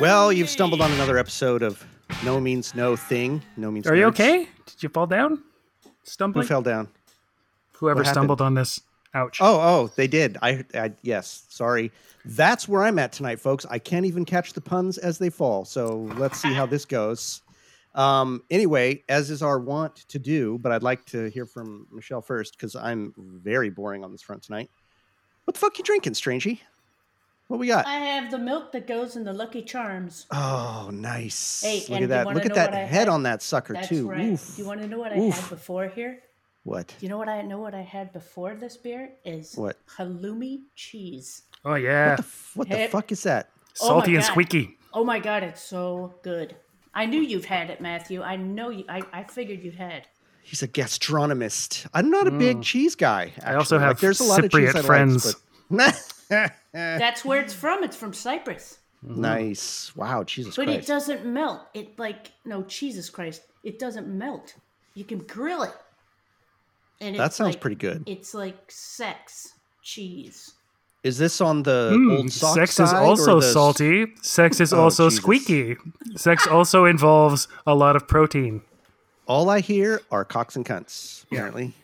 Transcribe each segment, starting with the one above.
Well, you've stumbled on another episode of No Means No Thing. No Means Are you okay? Did you fall down? Stumbling. Who fell down? Whoever What happened? stumbled on this. Ouch. Oh, oh, they did. I, I, yes. Sorry. That's where I'm at tonight, folks. I can't even catch the puns as they fall. So let's see how this goes. Um, anyway, as is our wont to do, but I'd like to hear from Michelle first because I'm very boring on this front tonight. What the fuck you drinking, Strangey? What we got? I have the milk that goes in the Lucky Charms. Oh, nice. Hey, Look at that. Look at that head had? on that sucker That's too. right. Oof. Do you want to know what I had before here? What? Do you know what I know? What I had before this beer is What? halloumi cheese. Oh, yeah. What the, f- what the Hey. fuck is that? Oh Salty and squeaky. Oh my god, it's so good. I knew you've had it, Matthew. I know you. I, I figured you'd had. He's a gastronomist. I'm not a big cheese guy. Actually. Mm. I also Like, have there's a lot of cheese Cypriot I like, friends. but- That's where it's from. It's from Cyprus. nice. Wow, Jesus But it Christ. doesn't melt. It like no Jesus Christ. It doesn't melt. You can grill it. And That it's sounds like- pretty good. It's like sex cheese. Is this on the Mm, old sock sex is side or also the s- salty. Sex is Oh, also Jesus. squeaky. Sex also involves a lot of protein. All I hear are cocks and cunts. Apparently.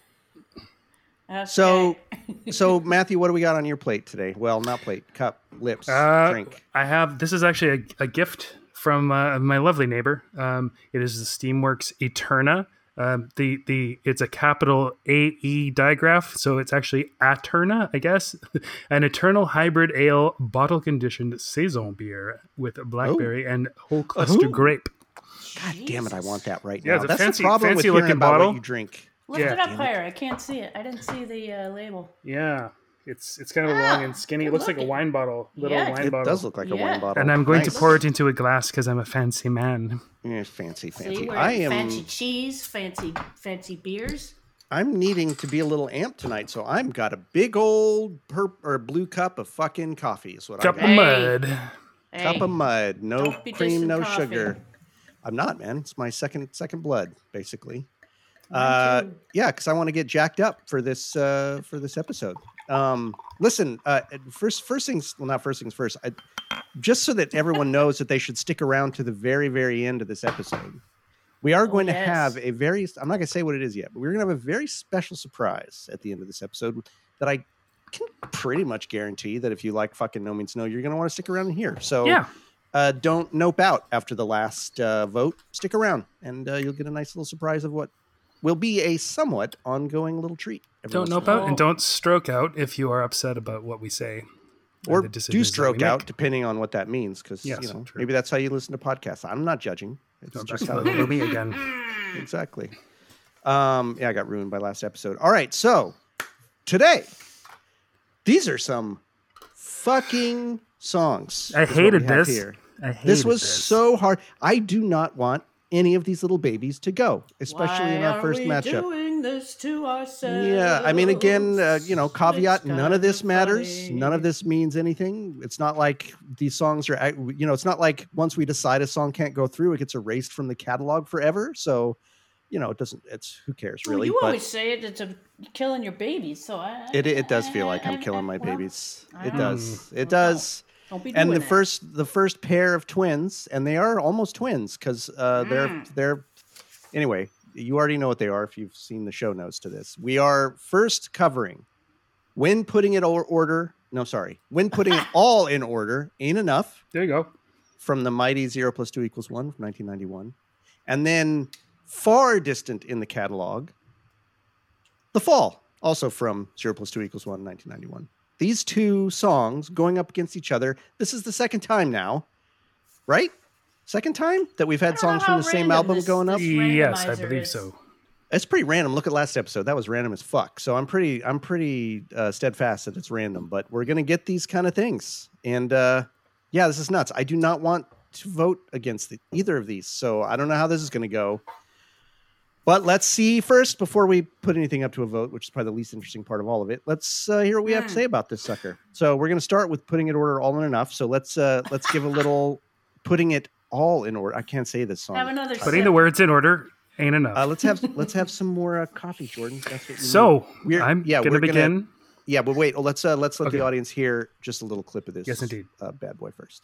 Okay. So, so Matthew, what do we got on your plate today? Well, not plate, cup, lips, Uh, drink. I have this is actually a, a gift from uh, my lovely neighbor. Um, it is the Steamworks Eterna. Um, the the it's a capital A E digraph, so it's actually Aterna, I guess, an eternal hybrid ale, bottle conditioned saison beer with blackberry and whole cluster Ooh. grape. God damn it, I want that right Yeah, now. it's That's fancy- the problem with fancy hearing about bottle. what you drink. Lift Yeah, it up higher. I can't see it. I didn't see the uh, label. Yeah, it's it's kind of Ah, long and skinny. It good looks like a wine bottle, little Yeah, wine It bottle. It does look like a wine bottle. and I'm going Nice. to pour it into a glass because I'm a fancy man. Yeah, fancy, fancy. we're I am. fancy cheese, fancy fancy beers. I'm needing to be a little amped tonight, so I'm got a big old purp or blue cup of fucking coffee. Is what Cup I of mud. Hey, Cup of mud, no cream, no coffee. sugar. I'm not, man. It's my second second blood, basically. Uh, yeah, because I want to get jacked up for this uh, for this episode. Um, listen, uh, first first things, well, not first things first. I, just so that everyone knows that they should stick around to the very very end of this episode. We are Oh, going to have a very. I'm not going to say what it is yet, but we're going to have a very special surprise at the end of this episode that I can pretty much guarantee that if you like fucking No Means No, you're going to want to stick around and hear. So Yeah. uh, don't nope out after the last uh, vote. Stick around, and uh, you'll get a nice little surprise of what will be a somewhat ongoing little treat. Don't nope out and don't stroke out if you are upset about what we say. or the do decisions that we stroke out, depending on what that means. Because Yes, you know, true. maybe that's how you listen to podcasts. I'm not judging. It's Going just how it me again. exactly. Um, yeah, I got ruined by last episode. All right, so today, these are some fucking songs. I is what we hated this. here. I hated This was so hard. I do not want any of these little babies to go, especially in Why our are first we matchup. Doing this to ourselves. Yeah, I mean, again, uh, you know, caveat: none of this kinda matters. funny. None of this means anything. It's not like these songs are, you know, it's not like once we decide a song can't go through, it gets erased from the catalog forever. So, you know, it doesn't. It's who cares Well, really? you but always say it, it's a, killing your babies, so I. it it does feel like I- I'm killing my babies. I It don't- does. It don't does. Don't be And doing the that. first the first pair of twins, and they are almost twins because uh, they're Mm. they're anyway. You already know what they are if you've seen the show notes to this. We are first covering when putting it or order. No, sorry, when putting it all in order ain't enough There you go. from the mighty zero plus two equals one from 1991, and then far distant in the catalog, the fall also from zero plus two equals one 1991. These two songs going up against each other. This is the second time now, right? Second time that we've had I don't know songs from the same album this- going up. Yes, I believe is. so. It's pretty random. Look at last episode. That was random as fuck. So I'm pretty, I'm pretty uh, steadfast that it's random. But we're gonna get these kind of things, and uh, yeah, this is nuts. I do not want to vote against the, either of these, so I don't know how this is gonna go. But let's see first before we put anything up to a vote, which is probably the least interesting part of all of it. Let's uh, hear what we have to say about this sucker. So we're gonna start with putting it order all in enough. So let's uh, let's give a little putting it all in order. I can't say this song. Have another Putting sip. the words in order ain't enough. Uh, let's have let's have some more uh, coffee, Jordan. That's what we so. We're- I'm yeah, gonna we're gonna- begin. yeah, but wait. oh, Let's uh, let's let Okay. the audience hear just a little clip of this. Yes, indeed. Uh, bad boy first.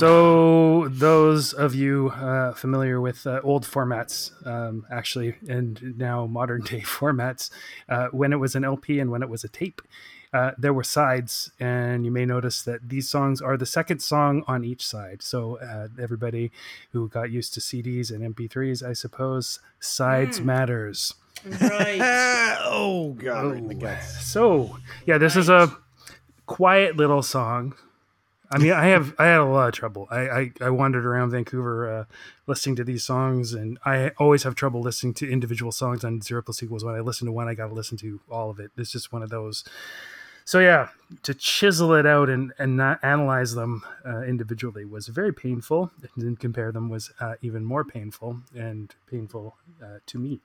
So, those of you uh, familiar with uh, old formats, um, actually, and now modern day formats, uh, when it was an LP and when it was a tape, uh, there were sides, and you may notice that these songs are the second song on each side. So, uh, everybody who got used to CDs and MP3s, I suppose, sides matters. Right. oh God, right in the guts. So, yeah, this is a quiet little song. I mean, I have I had a lot of trouble. I I, I wandered around Vancouver uh, listening to these songs, and I always have trouble listening to individual songs on Zero Plus Equals. When I listen to one, I got to listen to all of it. It's just one of those. So yeah, to chisel it out and and not analyze them uh, individually was very painful. And then compare them was uh, even more painful and painful uh, to me.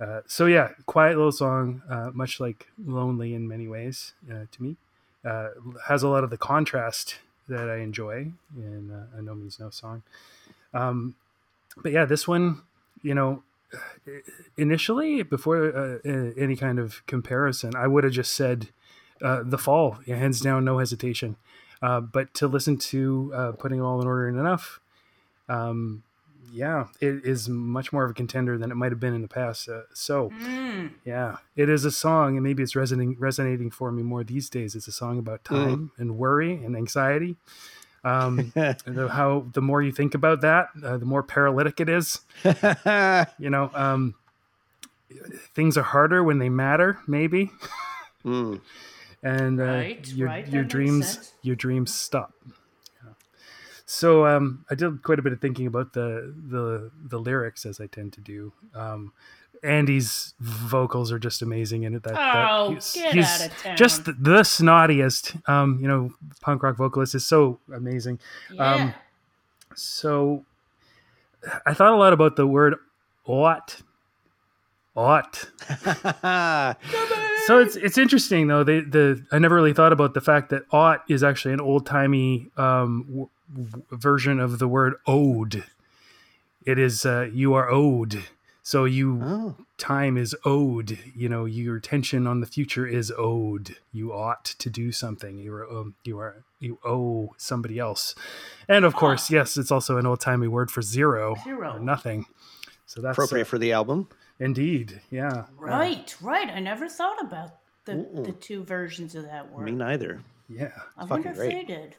Uh, so yeah, quiet little song, uh, much like "Lonely" in many ways to me, uh, has a lot of the contrast that I enjoy in uh, a "No Means No" song. Um, but yeah, this one, you know, initially before uh, any kind of comparison, I would have just said uh, "The Fall," hands down, no hesitation. Uh, but to listen to uh, "Putting It All in Order" and enough. Um, yeah, it is much more of a contender than it might have been in the past. Uh, so, Mm. yeah, it is a song, and maybe it's resonating resonating for me more these days. It's a song about time and worry and anxiety. Um, the, how the more you think about that, uh, the more paralytic it is. You know, um, things are harder when they matter. Maybe, Mm. and uh, Right, your right, your dreams your dreams stop. Yeah. So um, I did quite a bit of thinking about the the the lyrics as I tend to do. Um, Andy's vocals are just amazing in it. That, Oh, that get he's outta town. just the, the snottiest. Um, you know, punk rock vocalist is so amazing. Yeah. Um, So I thought a lot about the word ought. Ought. So it's it's interesting though. They the I never really thought about the fact that ought is actually an old timey um, w- w- version of the word owed. It is uh, you are owed. So you oh, time is owed. You know your attention on the future is owed. You ought to do something. You are um, you are you owe somebody else. And of course, yes, it's also an old timey word for zero, Zero. nothing. So that's appropriate uh, for the album. Indeed, yeah. right, right. I never thought about the, Mm-mm. the two versions of that word. Me neither. Yeah. I fucking wonder if great. they did.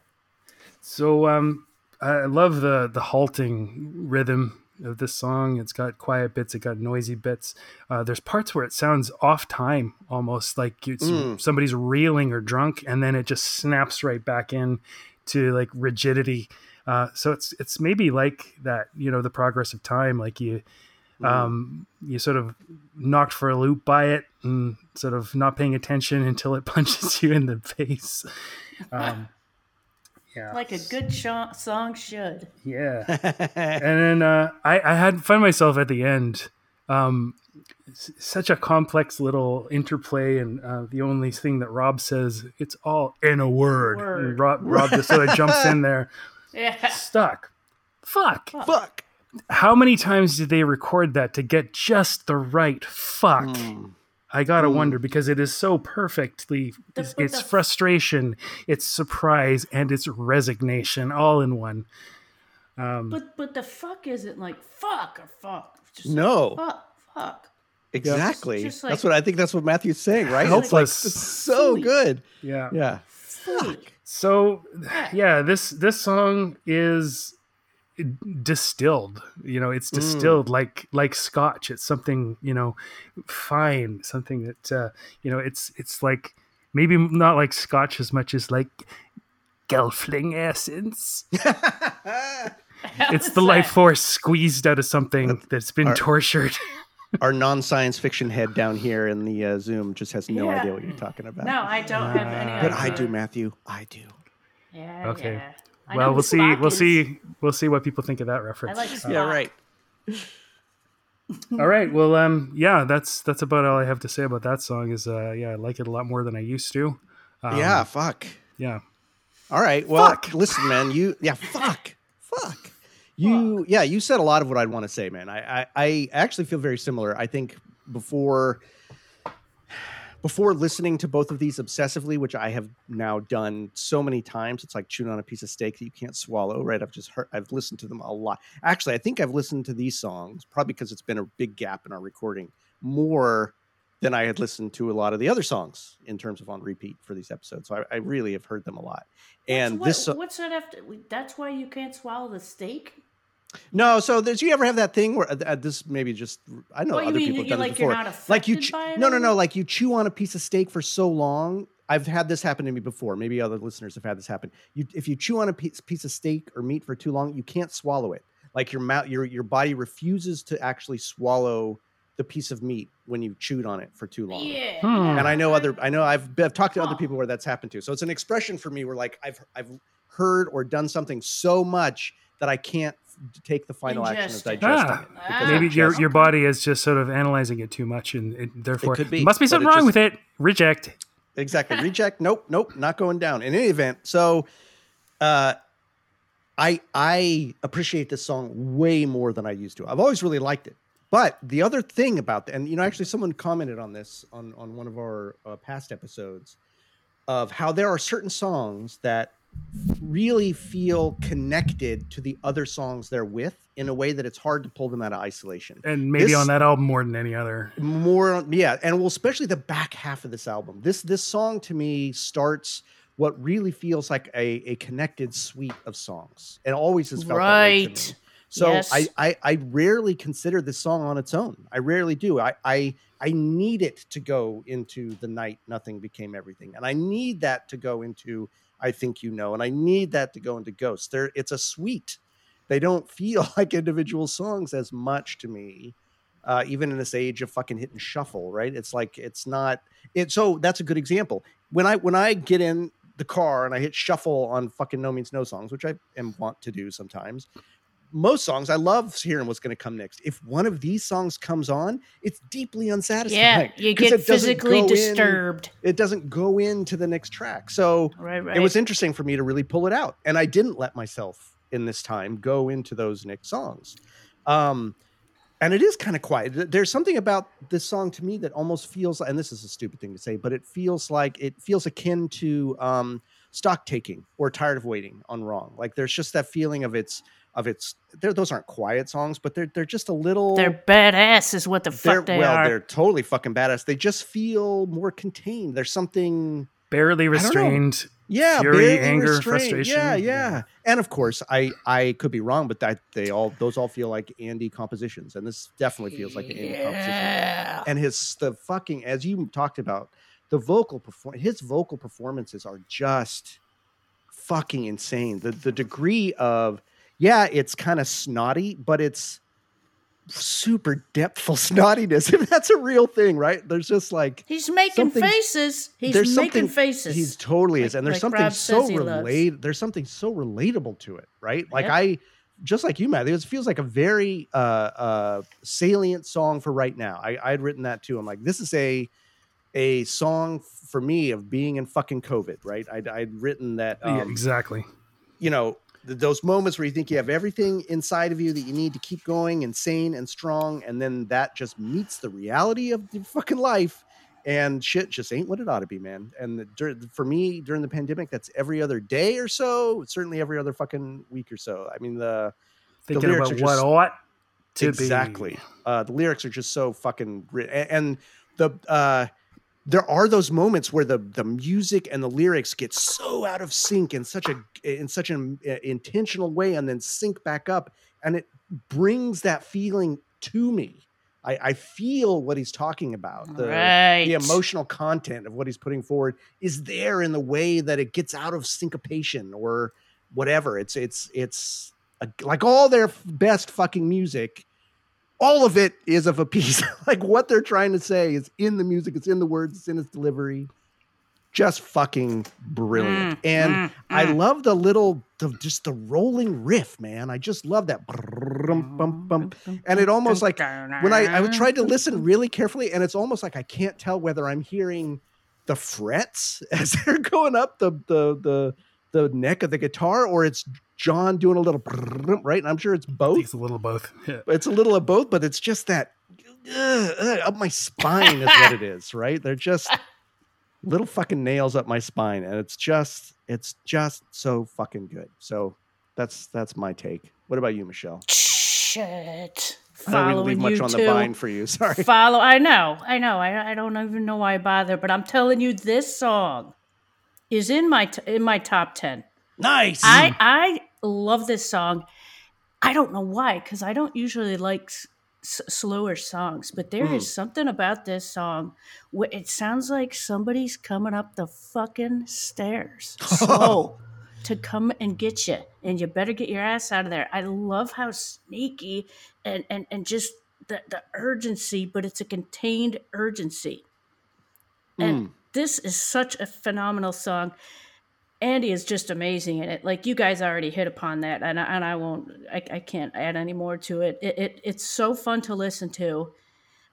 So um, I love the the halting rhythm of this song. It's got quiet bits, it got noisy bits. Uh, there's parts where it sounds off time, almost like it's Mm. somebody's reeling or drunk, and then it just snaps right back in to like rigidity. Uh, so it's it's maybe like that, you know, the progress of time, like you. Um, you sort of knocked for a loop by it and sort of not paying attention until it punches you in the face. Um, yeah. Like a good sho- song should. Yeah. and then uh, I, I had find myself at the end Um, s- such a complex little interplay, and uh, the only thing that Rob says, it's all in a word. Word. And Rob, Rob just sort of jumps in there. Yeah. Stuck. Fuck. Fuck. How many times did they record that to get just the right fuck? Hmm. I gotta hmm. wonder because it is so perfectly. The- it's it's the- frustration, it's surprise, and it's resignation all in one. Um, but but the fuck isn't like fuck or fuck. Just No. Fuck. Fuck. Exactly. Just that's like- what I think. That's what Matthew's saying, right? It's like it's so Sweet. good. Yeah. Yeah. Fuck. So, yeah, this this song is distilled. You know, it's distilled like like scotch. It's something you know fine, something that uh, you know. It's it's like maybe not like scotch as much as like Gelfling essence. it's the life force squeezed out of something that's been tortured. Our non-science fiction head down here in the uh, Zoom just has no Yeah. idea what you're talking about. No, I don't have any but. I do, Matthew. I do. Yeah. Okay. yeah. I well, we'll see. We'll is. see. We'll see what people think of that I reference. like Spock. Yeah, right. All right. Well, um, yeah, that's that's about all I have to say about that song. Is uh, yeah, I like it a lot more than I used to. Um, yeah, fuck. yeah. All right. Well, Fuck. listen, man. You yeah, fuck, fuck. You yeah, you said a lot of what I'd want to say, man. I, I I actually feel very similar. I think before before listening to both of these obsessively, which I have now done so many times, it's like chewing on a piece of steak that you can't swallow. Right? I've just heard. I've listened to them a lot. Actually, I think I've listened to these songs probably because it's been a big gap in our recording more than I had listened to a lot of the other songs in terms of on repeat for these episodes. So I, I really have heard them a lot. And what, this, what's that after? That's why you can't swallow the steak. No, so did you ever have that thing where uh, uh, this maybe just I know What, you other mean people have you- done like it you're before. not like you, affected ch- by no, no, no, like you chew on a piece of steak for so long. I've had this happen to me before. Maybe other listeners have had this happen. You, if you chew on a piece, piece of steak or meat for too long, you can't swallow it. Like your mouth, your your body refuses to actually swallow the piece of meat when you've chewed on it for too long. Yeah. Hmm. and I know other I know I've I've talked to other people where that's happened to. So it's an expression for me where like I've I've heard or done something so much that I can't f- take the final action of Ingest digesting Ah. it. Ah. Maybe your your body is just sort of analyzing it too much, and it, therefore could be, must be something wrong just- with it. Reject. exactly reject. Nope, nope, not going down. In any event, so uh I I appreciate this song way more than I used to. I've always really liked it. But the other thing about that, and you know, actually, someone commented on this on on one of our uh, past episodes of how there are certain songs that really feel connected to the other songs they're with in a way that it's hard to pull them out of isolation. And maybe This- on that album more than any other. More, yeah, and well, especially the back half of this album. This this song to me starts what really feels like a, a connected suite of songs. It always has felt that way to me. Right. So Yes. I, I I rarely consider this song on its own. I rarely do. I I I need it to go into the night nothing became everything, and I need that to go into I think you know, and I need that to go into Ghosts. There, it's a suite. They don't feel like individual songs as much to me, uh, even in this age of fucking hit and shuffle. Right? It's like it's not. It so that's a good example. When I when I get in the car and I hit shuffle on fucking No Means No songs, which I am want to do sometimes most songs I love hearing what's going to come next. If one of these songs comes on, it's deeply unsatisfying. Yeah, you get physically go in- disturbed. it doesn't go into the next track. So Right, right. it was interesting for me to really pull it out, and I didn't let myself in this time go into those next songs. Um, and it is kind of quiet. There's something about this song to me that almost feels, and this is a stupid thing to say, but it feels like it feels akin to um, stock taking or tired of waiting on wrong. Like there's just that feeling of its of its. They're, those aren't quiet songs, but they're they're just a little. They're badass, is what the fuck they're- well, are. they're totally fucking badass. They just feel more contained. There's something. Barely restrained. yeah fury, barely anger, restrained. frustration. yeah, yeah Yeah. and of course i i could be wrong but that they all those all feel like andy compositions and this definitely feels like an andy composition and his the fucking as you talked about the vocal perform his vocal performances are just fucking insane the the degree of yeah it's kind of snotty but it's super depthful snottiness if that's a real thing right there's just like He's making faces. He's there's making something faces. He's totally is, and there's like something Rob so says he loves. relate. There's something so relatable to it, right? Like Yep. I just like you, Matthew, it feels like a very uh, uh, salient song for right now. I, I had written that too. I'm like, this is a a song for me of being in fucking COVID, right? I'd, I'd written that, um, yeah, exactly. you know, th- those moments where you think you have everything inside of you that you need to keep going and sane and strong, and then that just meets the reality of your fucking life, and shit just ain't what it ought to be, man. And the, for me, during the pandemic, that's every other day or so, certainly every other fucking week or so. I mean, the Thinking lyrics about are what ought to exactly. be. Uh, the lyrics are just so fucking ri- a- and the uh, there are those moments where the the music and the lyrics get so out of sync in such a in such an uh, intentional way and then sync back up and it brings that feeling to me. I, I feel what he's talking about. The, right. the emotional content of what he's putting forward is there in the way that it gets out of syncopation or whatever. It's it's it's a, like all their best fucking music. All of it is of a piece. like what they're trying to say is in the music. It's in the words. It's in its delivery. Just fucking brilliant. Mm, and mm, I mm. love the little, the, just the rolling riff, man. I just love that. Brum, bum, bum. And it almost like when I, I tried to listen really carefully, and it's almost like I can't tell whether I'm hearing the frets as they're going up the the the the neck of the guitar, or it's John doing a little right. And I'm sure it's I think both. It's a little both. Yeah. It's a little of both, but it's just that ugh, ugh, up my spine is what it is, right? They're just little fucking nails up my spine, and it's just it's just so fucking good. So that's that's my take. What about you, Michelle? Shit. I don't really leave much you on the vine for you. Sorry. Follow. I know. I know. I, I don't even know why I bother, but I'm telling you, this song is in my t- in my top ten. Nice. I I love this song. I don't know why, because I don't usually like s- slower songs, but there is Mm. something about this song where it sounds like somebody's coming up the fucking stairs slow to come and get you, and you better get your ass out of there. I love how sneaky and and and just the the urgency, but it's a contained urgency. And Mm. this is such a phenomenal song. Andy is just amazing in it. Like you guys already hit upon that, and I, and I won't. I, I can't add any more to it. It, it. It's so fun to listen to,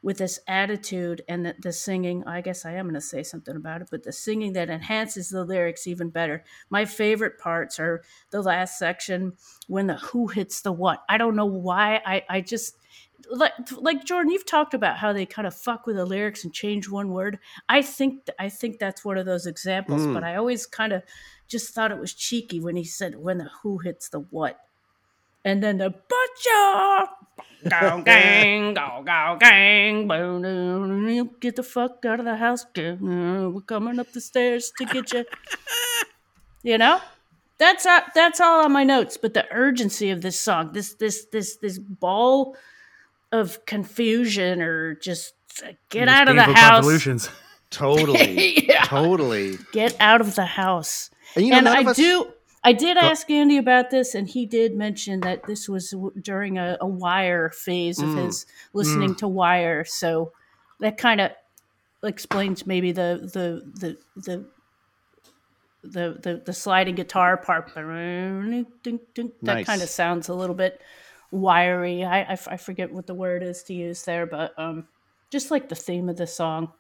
with this attitude and the, the singing. I guess I am going to say something about it, but the singing that enhances the lyrics even better. My favorite parts are the last section when the who hits the what. I don't know why. I I just like like Jordan, you've talked about how they kind of fuck with the lyrics and change one word. I think I think that's one of those examples, Mm. but I always kind of just thought it was cheeky when he said when the who hits the what. And then the butcher go gang, go go gang, get the fuck out of the house, gang, we're coming up the stairs to get you. you know? That's uh, that's all on my notes, but the urgency of this song, this this this this ball of confusion or just uh, get out of the house. convolutions. Totally. Yeah. Totally. Get out of the house. And you know, and I us, do. I did ask Andy about this, and he did mention that this was w- during a, a Wire phase of Mm. his listening to Wire. So that kind of explains maybe the the the the. The, the, the sliding guitar part that Nice. kind of sounds a little bit wiry I, I f- I forget what the word is to use there but um just like the theme of the song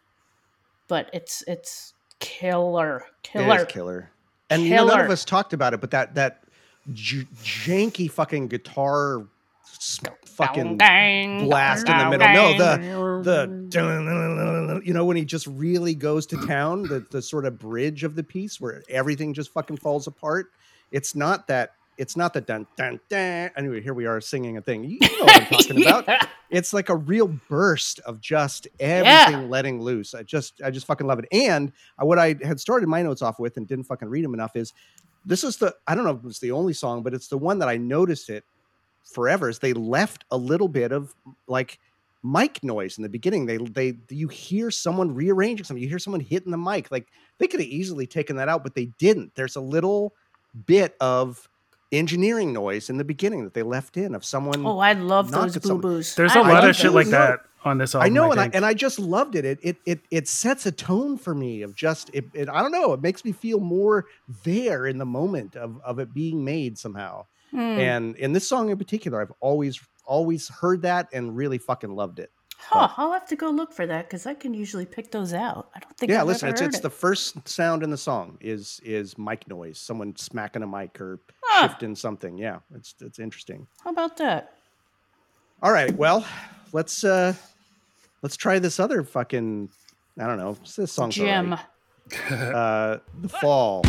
but it's it's killer killer killer. And you know, none of us talked about it, but that that j- janky fucking guitar, fucking blast in the middle. No, the the you know when he just really goes to town, the the sort of bridge of the piece where everything just fucking falls apart. It's not that. It's not the dun dun dun. Anyway, here we are singing a thing. You know what I'm talking about. It's like a real burst of just everything letting loose. I just, I just fucking love it. And what I had started my notes off with and didn't fucking read them enough is this is the, I don't know if it's the only song, but it's the one that I noticed it forever. Is they left a little bit of like mic noise in the beginning. They, they, you hear someone rearranging something. You hear someone hitting the mic. Like they could have easily taken that out, but they didn't. There's a little bit of engineering noise in the beginning that they left in of someone. Oh, I love Knock those at boo boos. There's a I lot of shit like no. that on this album. I know, and I and I just loved it. It it it it sets a tone for me of just it, it. I don't know. It makes me feel more there in the moment of of it being made somehow. Hmm. And in this song in particular, I've always always heard that and really fucking loved it. Huh, I'll have to go look for that because I can usually pick those out. I don't think. yeah, I've listen, ever it's heard it's it. the first sound in the song is is mic noise, someone smacking a mic or Huh. shifting something. Yeah, it's it's interesting. How about that? All right, well, let's uh let's try this other fucking I don't know. This song's all Jim. right. Uh, the fall.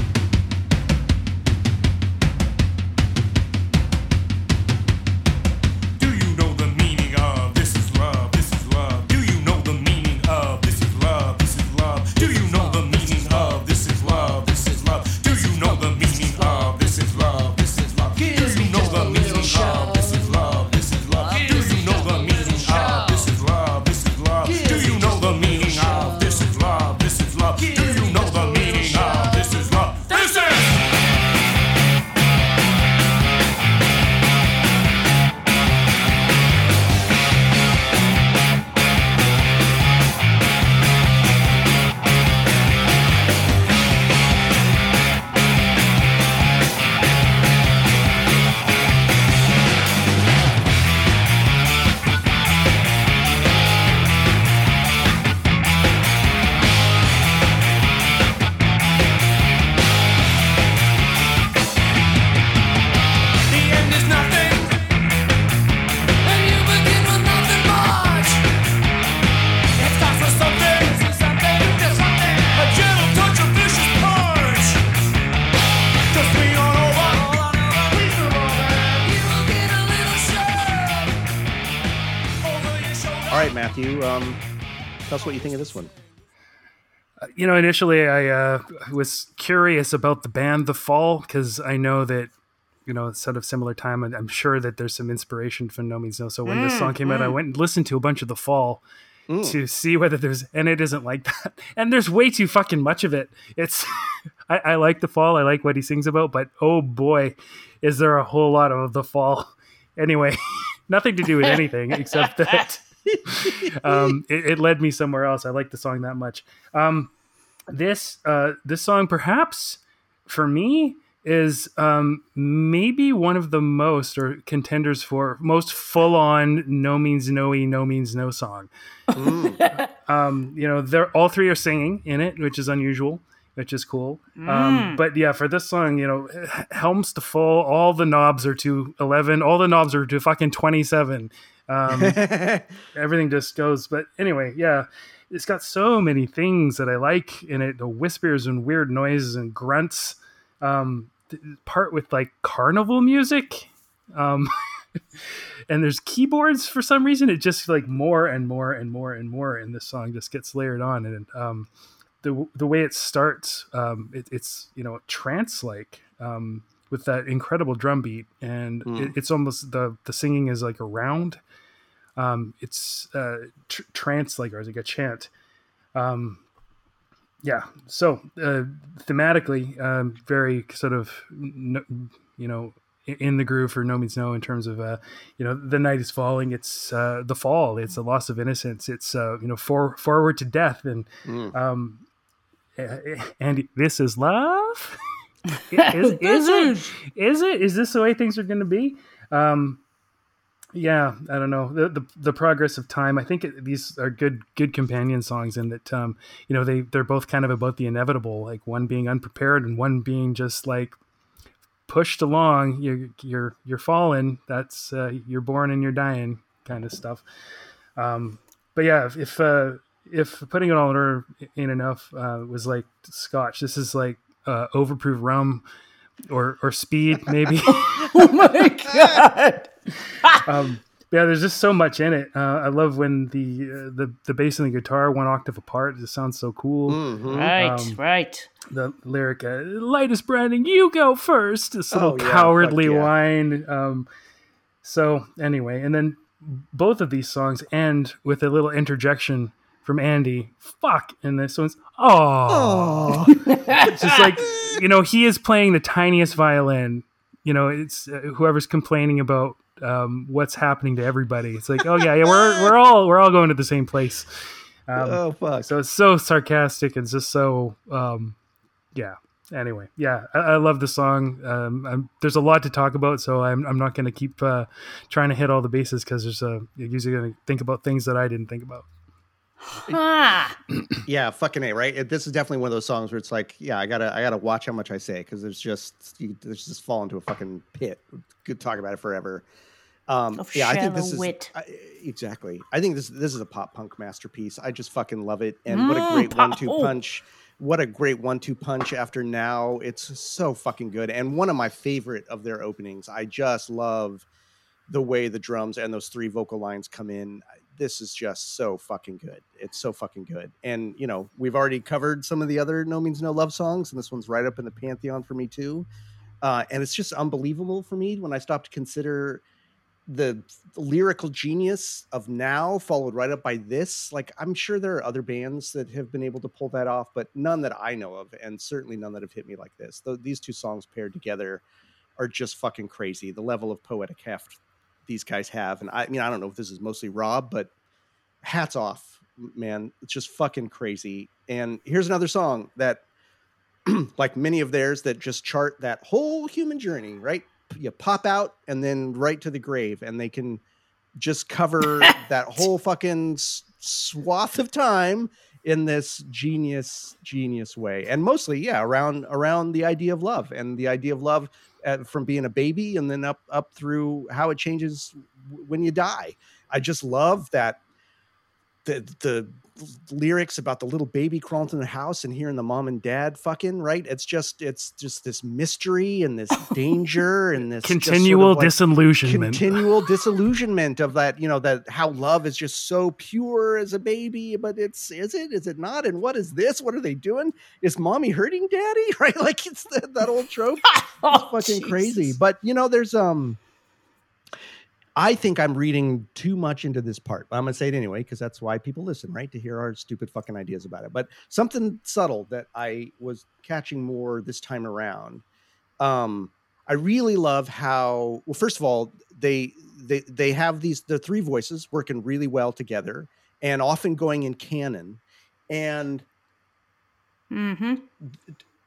Us what you think of this one. Uh, you know, initially I uh, was curious about the band The Fall because I know that you know it's sort of similar time, I'm sure that there's some inspiration from No Means No. So when this song mm, came out, I mm. went and listened to a bunch of The Fall mm. to see whether there's, and it isn't like that. And there's way too fucking much of it. It's, I, I like The Fall, I like what he sings about, but oh boy, is there a whole lot of The Fall. Anyway, nothing to do with anything except that. Um, it, it led me somewhere else. I like the song that much. Um, this uh, this song, perhaps for me, is um, maybe one of the most or contenders for most full on no means no e no means no song. um, you know, they're all three are singing in it, which is unusual. Which is cool, um, but yeah, for this song, you know, helms to full. All the knobs are to eleven. All the knobs are to fucking twenty-seven. Um, everything just goes. But anyway, yeah, it's got so many things that I like in it. The whispers and weird noises and grunts. Um, part with like carnival music. Um, and there's keyboards for some reason. It just like more and more and more and more, and this song just gets layered on. And um, the the way it starts, um, it, it's you know trance like. Um, with that incredible drum beat, and it, it's almost the the singing is like around, um, it's uh, tr- trance like or is like a chant. Um, yeah, so uh, thematically, um, very sort of you know in the groove for No Means No in terms of uh, you know the night is falling. It's uh, the fall. It's the loss of innocence. It's uh, you know for, forward to death and um, uh, and this is love. is, is it? Is it? Is this the way things are going to be? Um, yeah, I don't know the, the the progress of time. I think it, these are good good companion songs, in that um, you know they they're both kind of about the inevitable, like one being unprepared and one being just like pushed along. You're you're you're falling. That's uh, you're born and you're dying kind of stuff. Um, but yeah, if if, uh, if putting it all in order ain't enough uh, was like Scotch, this is like uh, overproof rum or or speed maybe. Oh my god! um, yeah, there's just so much in it. Uh, I love when the uh, the the bass and the guitar one octave apart. It just sounds so cool. Mhm. Right, Um, right. The lyric, uh, "Lightest Branding, you go first. This little Oh, yeah, cowardly fuck yeah. whine. Um, so anyway, and then both of these songs end with a little interjection from Andy. Fuck, and this one's oh, it's just like you know he is playing the tiniest violin. You know, it's uh, whoever's complaining about um, what's happening to everybody. It's like, oh yeah, yeah, we're we're all we're all going to the same place. Um, oh fuck. so it's so sarcastic and just so um, yeah. anyway, yeah, I, I love the song. Um, I'm, there's a lot to talk about, so I'm, I'm not going to keep uh, trying to hit all the bases because there's a you're usually going to think about things that I didn't think about. Ah, Yeah, fucking a right. It- This is definitely one of those songs where it's like, yeah, I gotta, I gotta watch how much I say because there's just, you, there's just fall into a fucking pit. Could talk about it forever. Um, Of yeah, I think this is. I, exactly. I think this this is a pop punk masterpiece. I just fucking love it, and what a Mm, great pop- one-two oh. punch. What a great one-two punch after now. It's so fucking good, and one of my favorite of their openings. I just love the way the drums and those three vocal lines come in. This is just so fucking good. It's so fucking good. And you know, we've already covered some of the other No Means No Love songs, and this one's right up in the pantheon for me too. Uh, and it's just unbelievable for me when I stop to consider the lyrical genius of now followed right up by this like i'm sure there are other bands that have been able to pull that off but none that i know of and certainly none that have hit me like this Th- these two songs paired together are just fucking crazy the level of poetic heft these guys have and i mean i don't know if this is mostly rob but hats off man. It's just fucking crazy. And here's another song that like many of theirs that just chart that whole human journey right? You pop out and then right to the grave and they can just cover that whole fucking swath of time in this genius genius way. And mostly yeah around around the idea of love and the idea of love uh, from being a baby and then up up through how it changes w- when you die. I just love that the the lyrics about the little baby crawling in the house and hearing the mom and dad fucking right? It's just it's just this mystery and this danger and this just sort of Continual like disillusionment. continual disillusionment of that you know that how love is just so pure as a baby but it's is it? Is it not? And what is this? What are they doing? Is mommy hurting daddy? Right? Like it's that, that old trope. It's Oh, fucking crazy. But you know there's um I think I'm reading too much into this part. But I'm gonna say it anyway because that's why people listen, right? To hear our stupid fucking ideas about it. But something subtle that I was catching more this time around. Um, I really love how well. First of all, they they they have these the three voices working really well together and often going in canon, and Mm-hmm.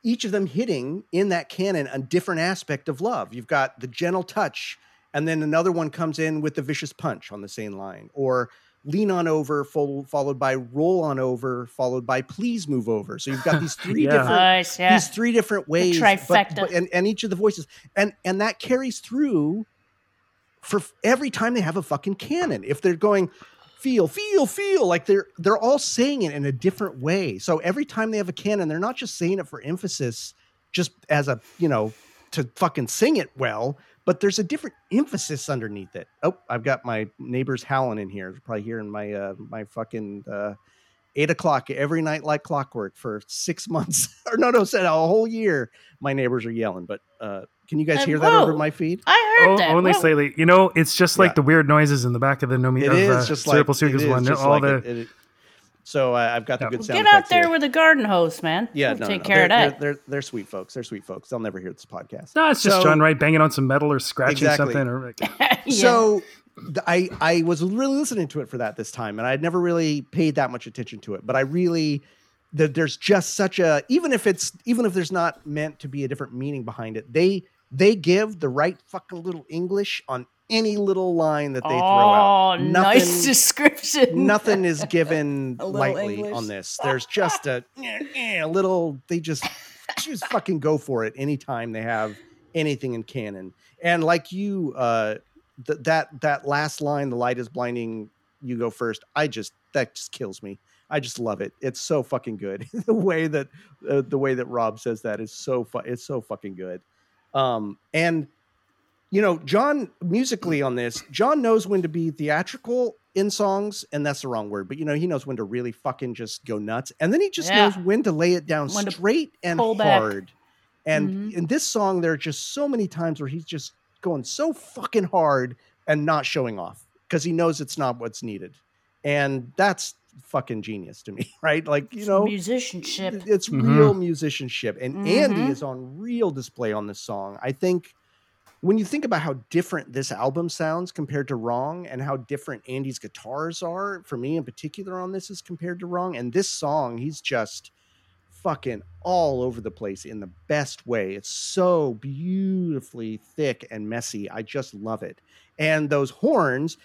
each of them hitting in that canon a different aspect of love. You've got the gentle touch, and then another one comes in with the vicious punch on the same line, or lean on over, fol- followed by roll on over, followed by please move over. So you've got these three Yeah. different Nice, yeah. these three different ways, but- trifecta. but- and, and each of the voices, and and that carries through for f- every time they have a fucking canon. If they're going feel, feel, feel, like they're they're all saying it in a different way. So every time they have a canon, they're not just saying it for emphasis, just as a you know to fucking sing it well. But there's a different emphasis underneath it. Oh, I've got my neighbors howling in here. They're probably hearing my uh, my fucking uh, eight o'clock every night like clockwork for six months or no no said a whole year my neighbors are yelling but uh can you guys Uh, hear that over my feed I heard Oh, that. only Whoa. slightly. You know, it's just like Yeah. the weird noises in the back of the Nomi it of is uh, just like Cerebral it Circus one. just All like the it- it- so uh, i've got the Yeah. good Well, sound get out there here. with a garden hose, man. yeah We'll no, take no, care they're, of that. They're, they're they're sweet folks they're sweet folks they'll never hear this podcast no, it's just So- John Wright banging on some metal or scratching Exactly. something. Or like, Yeah. So I I was really listening to it for that this time, and I'd never really paid that much attention to it. But I really that there's just such a even if it's even if there's not meant to be a different meaning behind it, they they give the right fucking little English on any little line that they throw oh, out. nice description. nothing is given lightly English. on this. There's just a, a little. They just just fucking go for it anytime they have anything in canon. And like you, uh, th- that that last line, "The light is blinding." You go first. I just that just kills me. I just love it. It's so fucking good. the way that uh, the way that Rob says that is so fu- it's so fucking good. Um, and you know, John musically on this, John knows when to be theatrical in songs, and that's the wrong word, but you know, he knows when to really fucking just go nuts, and then he just Yeah. knows when to lay it down When straight and pull back. hard. And Mhm. in this song, there are just so many times where he's just going so fucking hard and not showing off because he knows it's not what's needed, and that's fucking genius to me, right? Like you It's know, musicianship. it's Mhm. real musicianship, and Andy Mhm. is on real display on this song. I think when you think about how different this album sounds compared to Wrong, and how different Andy's guitars are, for me in particular on this is compared to Wrong, and this song, he's just fucking all over the place in the best way. It's so beautifully thick and messy. I just love it. And those horns,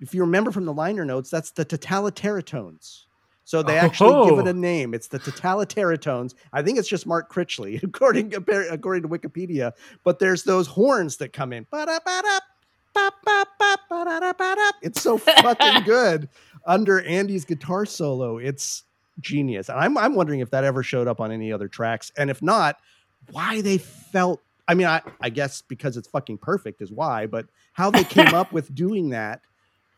if you remember from the liner notes, that's the totalitaritones. So they actually give it Oh. a name. It's the totalitaritones. I think it's just Mark Critchley, according according to Wikipedia. But there's those horns that come in. It's so fucking good under Andy's guitar solo. It's genius. And I'm I'm wondering if that ever showed up on any other tracks. And if not, why they felt I mean, I, I guess because it's fucking perfect is why, but how they came up with doing that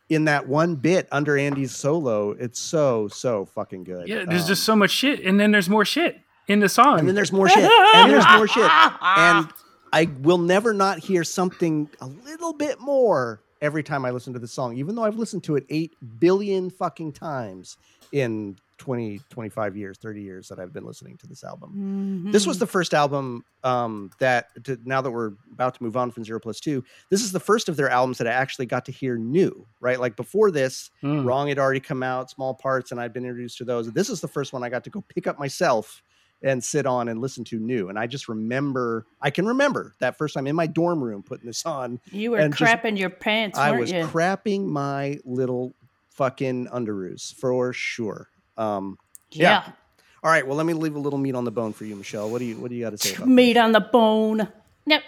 in that one bit under Andy's solo, it's so, so fucking good. Yeah, there's Um, just so much shit, and then there's more shit in the song. and then there's more shit. And there's more shit. And I will never not hear something a little bit more every time I listen to the song, even though I've listened to it 8 billion fucking times in 20, 25 years, 30 years that I've been listening to this album. This was the first album um, that, to, now that we're about to move on from Zero Plus Two, this is the first of their albums that I actually got to hear new, right? Like before this, Mm. Wrong had already come out, small parts, and I'd been introduced to those. This is the first one I got to go pick up myself and sit on and listen to new. And I just remember, I can remember that first time in my dorm room putting this on. You were and just- crapping your pants, I was you? crapping my little fucking underoos for sure. Um, yeah. yeah. all right, well, let me leave a little meat on the bone for you, Michelle. What do you what do you got to say about Meat on the bone. Now,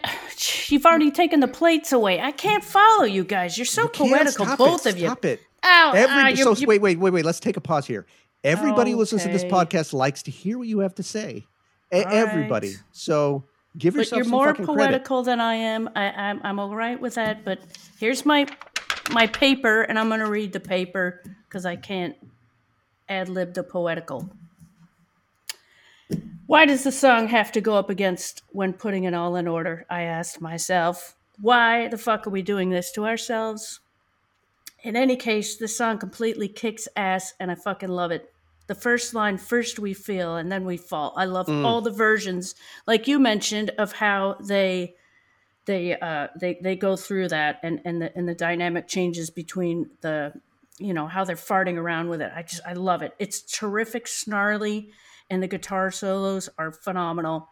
you've already taken the plates away. I can't follow you guys. You're so You poetical, both it, of you. Stop it. Ow, Every ah, so you- wait, wait, wait, wait. Let's take a pause here. Everybody who listens to this Okay. podcast likes to hear what you have to say. All everybody. right. So give but yourself you're more credit. poetical than I am. I, I'm I'm all right with that. But here's my my paper, and I'm going to read the paper because I can't ad lib the poetical. Why does the song have to go up against when putting it all in order? I asked myself. Why the fuck are we doing this to ourselves? In any case, this song completely kicks ass, and I fucking love it. The first line, first we feel, and then we fall. I love all the versions, like you mentioned, of how they they uh, they they go through that, and and the and the dynamic changes between the you know how they're farting around with it. I just I love it. It's terrific, snarly, and the guitar solos are phenomenal.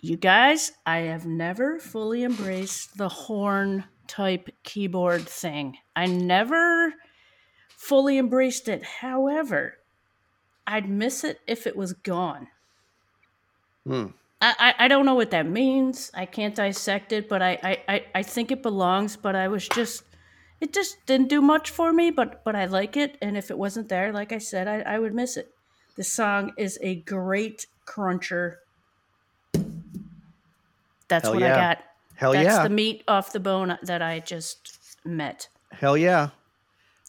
You guys, I have never fully embraced the horn type keyboard thing. I never fully embraced it. However, I'd miss it if it was gone. Hmm. I, I, I don't know what that means. I can't dissect it, but I, I, I, I think it belongs, but I was just it just didn't do much for me, but but I like it, and if it wasn't there, like I said, I, I would miss it. This song is a great cruncher. That's Hell what yeah. I got. Hell yeah. That's yeah. the meat off the bone that I just met. Hell yeah.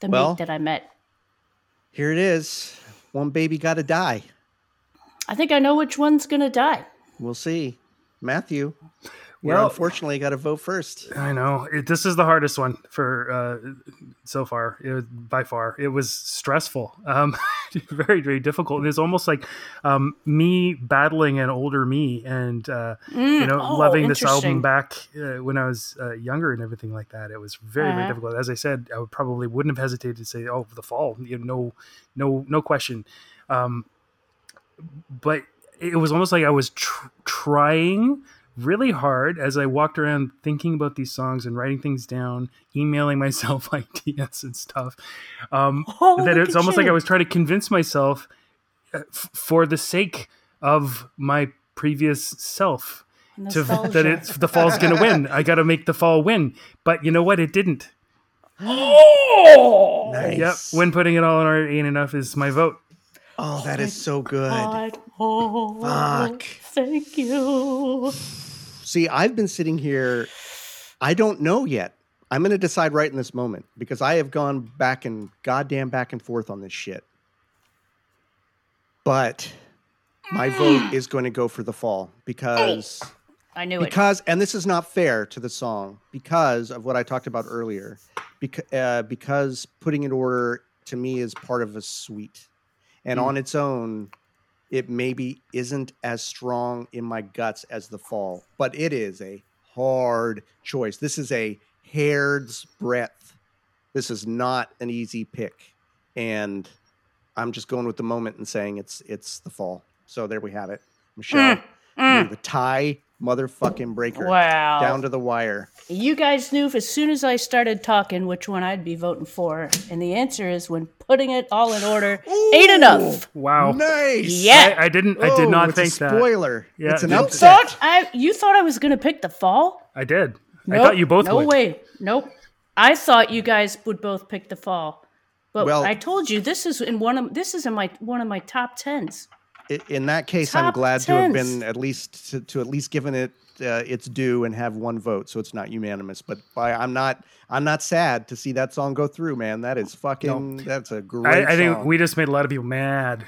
The Well- meat that I met. Here it is. One baby got to die. I think I know which one's gonna die. We'll see. Matthew, you Well- unfortunately got to vote first. I know it, this is the hardest one for uh, so far. It was, by far, it was stressful, um, very very difficult. And it's almost like um, me battling an older me, and uh, you know, oh, loving this album back uh, when I was uh, younger and everything like that. It was very very Uh-huh. difficult. As I said, I would probably wouldn't have hesitated to say, "Oh, the fall," you know, no, no, no question. Um, but it was almost like I was tr- trying really hard as I walked around thinking about these songs and writing things down, emailing myself ideas and stuff. Um, Oh, that it's at almost like. I was trying to convince myself uh, f- for the sake of my previous self to that it's the fall's going to win. I got to make the fall win. But you know what? It didn't. Oh, Nice. Yep. When putting it all in order ain't enough is my vote. Oh, that is so good. God. Oh, Fuck. Thank you. See, I've been sitting here. I don't know yet. I'm going to decide right in this moment because I have gone back and goddamn back and forth on this shit. But my vote is going to go for the fall because I knew it. because and this is not fair to the song because of what I talked about earlier. Because uh, because putting it order to me is part of a suite, and hmm. on its own, it maybe isn't as strong in my guts as the fall, but it is a hard choice. This is a hair's breadth. This is not an easy pick, and I'm just going with the moment and saying it's it's the fall. So there we have it. Hmm. Michelle, Mm. you're the tie motherfucking breaker. Wow. Down to the wire. You guys knew as soon as I started talking which one I'd be voting for, and the answer is when putting it all in order ain't enough. Wow. Nice. Yeah. I, I didn't. I Oh, did not it's a think that. spoiler. Yeah, it's an you You upset. thought I you thought I was gonna pick the fall? I did. I thought you both No would. way. Nope. I thought you guys would both pick the fall. But Well- I told you this is in one of this is in my one of my top tens. I- In that case, I'm Top glad to have been at least to, to at least given it uh, its due and have one vote, so it's not unanimous. But I, I'm not I'm not sad to see that song go through, man. That is fucking that's a great. I, I think we just made a lot of people mad.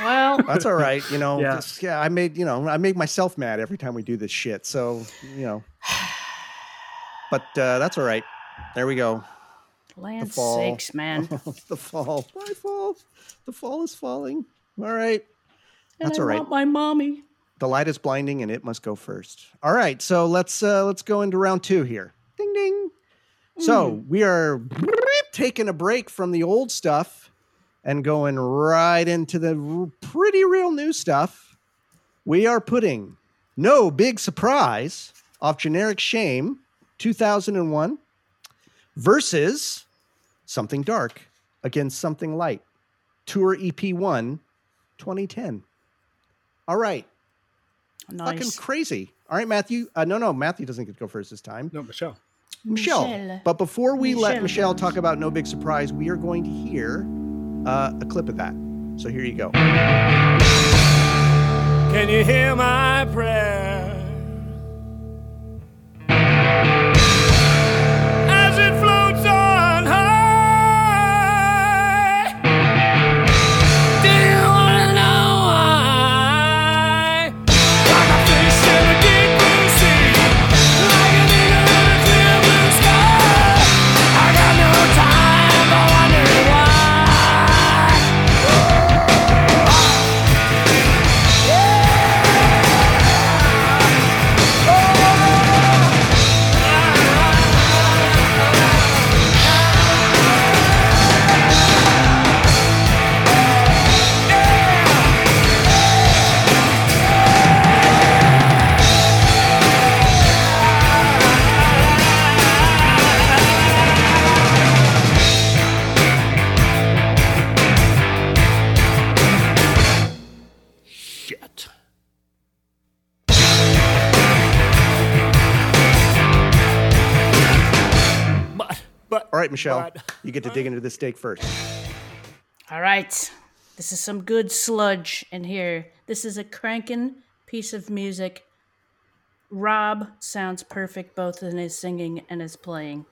Well, That's all right, you know. Yeah. just- yeah, I made you know I make myself mad every time we do this shit. So you know, but uh, that's all right. There we go. land fall. sakes, man. the fall. My fall. The fall is falling. All right. And That's I all right. want my mommy. The light is blinding and it must go first. All right, so let's uh let's go into round 2 here. Ding ding. So, we are taking a break from the old stuff and going right into the pretty real new stuff. We are putting No Big Surprise off Generic Shame 2001 versus Something Dark against Something Light. Tour EP1 2010. All right. Fucking crazy. All right, Matthew. Uh, no, no, Matthew doesn't get to go first this time. No, Michelle. Michelle. Michelle. But before we let Michelle. Michelle talk about No Big Surprise, we are going to hear uh, a clip of that. So here you go. Can you hear my prayer? Michelle, but- you get to dig into the steak first. All right. This is some good sludge in here. This is a cranking piece of music. Rob sounds perfect both in his singing and his playing.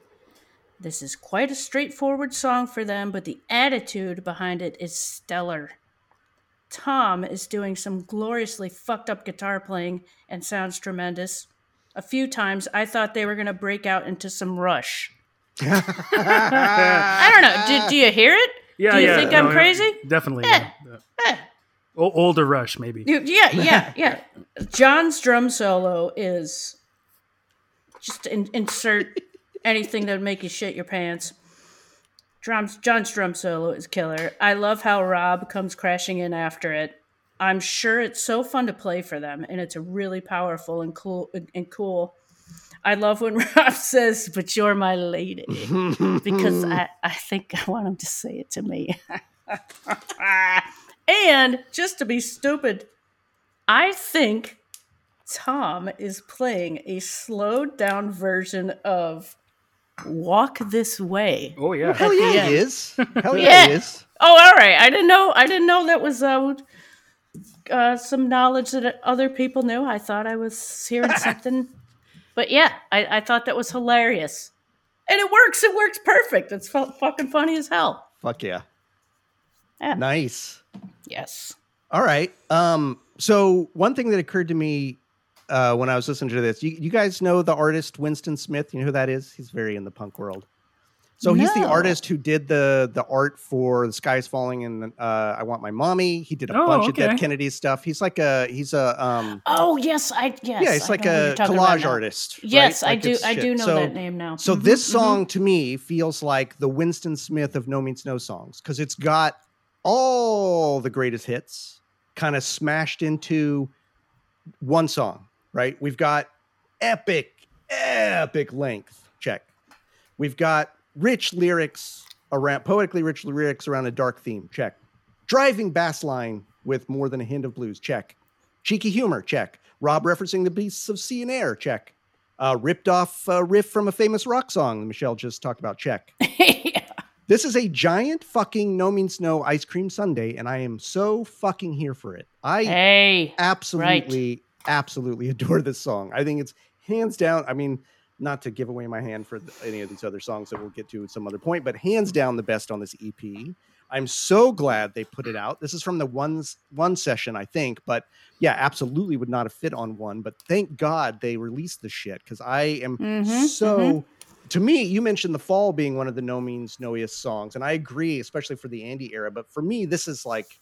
This is quite a straightforward song for them, but the attitude behind it is stellar. Tom is doing some gloriously fucked up guitar playing and sounds tremendous. A few times I thought they were going to break out into some rush. I don't know. Do, do you hear it? Yeah, Do you yeah. think I'm no, no, crazy? Definitely. Eh, yeah, yeah. O- older Rush, maybe. Yeah, yeah, yeah. John's drum solo is just in, insert anything that would make you shit your pants. Drums, John's drum solo is killer. I love how Rob comes crashing in after it. I'm sure it's so fun to play for them, and it's a really powerful and cool. And cool. I love when Rob says, "But you're my lady," because I, I think I want him to say it to me. and just to be stupid, I think Tom is playing a slowed down version of Walk This Way. Oh yeah. Hell yeah, end. he is. Hell yeah, Yeah. he is. Oh, all right. I didn't know. I didn't know that was uh, uh, some knowledge that other people knew. I thought I was hearing something, but yeah, I, I thought that was hilarious, and it works. It works perfect. It's fu- fucking funny as hell. Fuck yeah. Yeah. Nice. Yes. All right. Um, so one thing that occurred to me uh, when I was listening to this, you, you guys know the artist Winston Smith. You know who that is? He's very in the punk world. So he's the artist who did the the art for The Sky's Falling and uh, I Want My Mommy. He did a Oh, bunch of Dead okay. Kennedy stuff. He's like a he's a um Oh yes, I yes. yeah, he's like a you're talking about collage artist. Yes, right? I Like do. I shit. do know So- that name now. So Mhm, this mhm. song to me feels like the Winston Smith of No Means No songs because it's got all the greatest hits kind of smashed into one song, right? We've got epic, epic length. Check. We've got rich lyrics around poetically rich lyrics around a dark theme. Check. Driving bass line with more than a hint of blues. Check. Cheeky humor. Check. Rob referencing the beasts of sea and air. Check. Uh, ripped off a riff from a famous rock song that Michelle just talked about. Check. yeah. This is a giant fucking no means no ice cream sundae, and I am so fucking here for it. I Hey. absolutely, absolutely adore this song. I think it's hands down. I mean, not to give away my hand for any of these other songs that we'll get to at some other point, but hands down the best on this EP. I'm so glad they put it out. This is from the one one session, I think, but yeah, absolutely would not have fit on one. But thank God they released the shit because I am Mhm, so. To me, you mentioned the fall being one of the no means noiest songs, and I agree, especially for the Andy era. But for me, this is like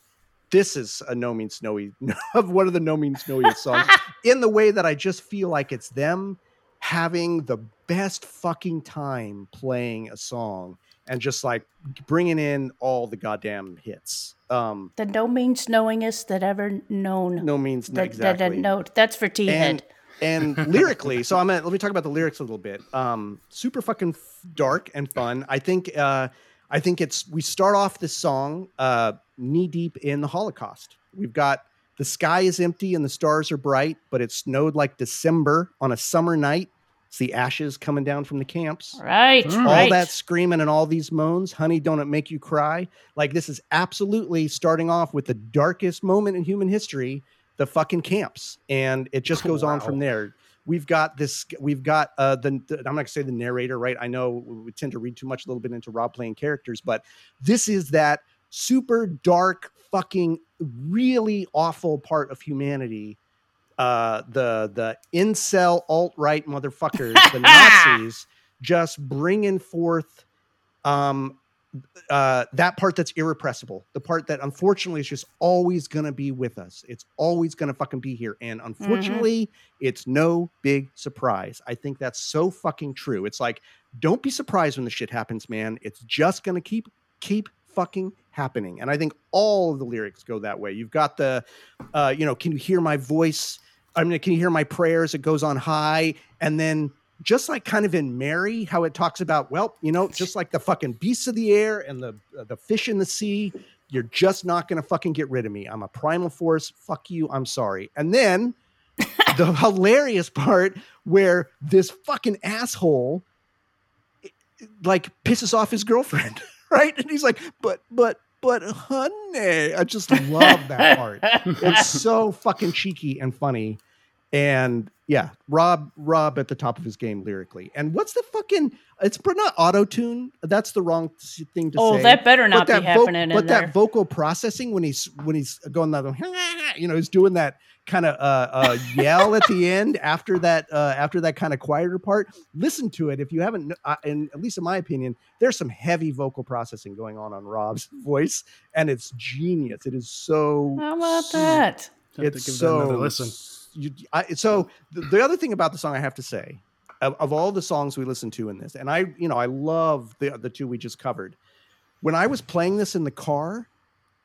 this is a no means snowy of one of the no means snowiest songs in the way that I just feel like it's them having the best fucking time playing a song and just like bringing in all the goddamn hits. Um, The no means knowingest that ever known. no means that, exactly. that, that note. That's for T and head. and lyrically so i'm gonna let me talk about the lyrics a little bit um super fucking f- dark and fun i think uh i think it's we start off this song uh knee deep in the holocaust we've got the sky is empty and the stars are bright but it snowed like december on a summer night it's the ashes coming down from the camps Right. Mm. all right. that screaming and all these moans honey don't it make you cry like this is absolutely starting off with the darkest moment in human history the fucking camps and it just goes on from there we've got this we've got uh the, the i'm not gonna say the narrator right i know we tend to read too much a little bit into rob playing characters but this is that super dark fucking really awful part of humanity uh the the incel alt-right motherfuckers the nazis just bringing forth um uh that part that's irrepressible the part that unfortunately is just always gonna be with us. It's always gonna fucking be here and unfortunately it's no big surprise. I think that's so fucking true. It's like don't be surprised when the shit happens man. It's just gonna keep keep fucking happening and i think all of the lyrics go that way you've got the uh you know can you hear my voice i mean can you hear my prayers it goes on high and then just like kind of in Mary, how it talks about, well, you know, just like the fucking beasts of the air and the uh, the fish in the sea, you're just not gonna fucking get rid of me. I'm a primal force. Fuck you. I'm sorry. And then the hilarious part where this fucking asshole like pisses off his girlfriend, right? And he's like, but but but honey, I just love that part. It's so fucking cheeky and funny. And yeah, Rob Rob at the top of his game lyrically. And what's the fucking it's not auto tune. That's the wrong thing to oh, say. Oh, that better not but be that vo- happening but in that there. vocal processing when he's when he's going that you know he's doing that kind of uh, uh yell at the end after that uh after that kind of quieter part listen to it if you haven't uh, and at least in my opinion there's some heavy vocal processing going on on rob's voice and it's genius it is so How about so- that? Have to it's give that so another listen. You, I, so the, the other thing about the song I have to say, of, of all the songs we listened to in this, and I, you know, I love the the two we just covered. When I was playing this in the car,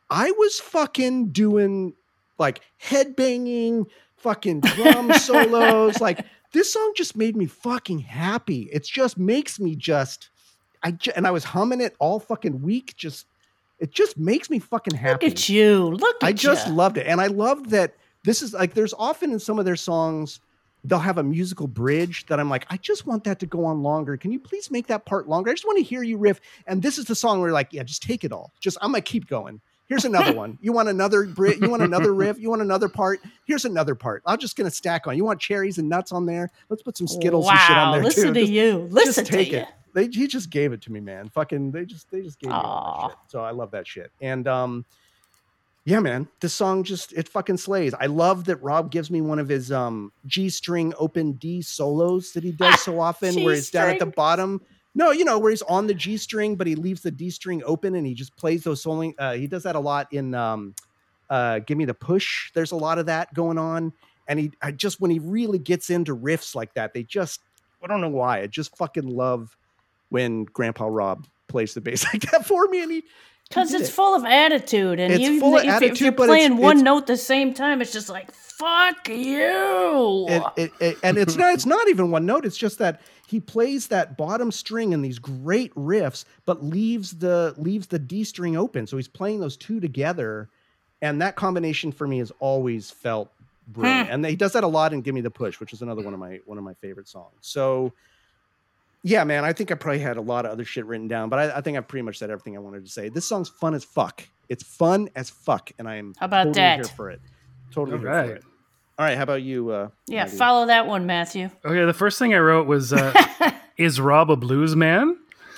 I was fucking doing like headbanging, fucking drum solos. Like this song just made me fucking happy. It just makes me just, I ju- and I was humming it all fucking week. Just, it just makes me fucking happy. Look at you. Look at I just ya. loved it. And I loved that this is like there's often in some of their songs they'll have a musical bridge that I'm like, I just want that to go on longer. Can you please make that part longer? I just want to hear you riff. And this is the song where you're like, yeah, just take it all. Just I'm gonna keep going. Here's another one. You want another bridge? You want another riff? You want another part? Here's another part. I'm just gonna stack on. You want cherries and nuts on there? Let's put some Skittles wow, and shit on there listen too. to Just- you. Listen just take to it. you. They he just gave it to me, man. Fucking they just they just gave me all that shit. So I love that shit. And um yeah, man, this song just it fucking slays. I love that Rob gives me one of his um G string open D solos that he does so often where he's down at the bottom. No, you know, where he's on the G string, but he leaves the D string open and he just plays those soloing. Uh, he does that a lot in um uh Give Me the Push. There's a lot of that going on. And he I just when he really gets into riffs like that, they just I don't know why. I just fucking love when Grandpa Rob plays the bass like that for me. And he Because it's it. full of attitude, and It's you, full if, if attitude, you're but it's- playing one it's- note at the same time, it's just like fuck you. it, it, and it's not it's not even one note it's just that he plays that bottom string in these great riffs but leaves the leaves the d string open so he's playing those two together and that combination for me has always felt hmm. brilliant and he does that a lot in give me the push which is another one of my one of my favorite songs so yeah man i think i probably had a lot of other shit written down but i, I think i've pretty much said everything i wanted to say this song's fun as fuck it's fun as fuck and i am How about totally that? here for it totally All here right. for it all right how about you uh yeah, Maddie? follow that one, Matthew. Okay, the first thing I wrote was, uh, "Is Rob a blues man?"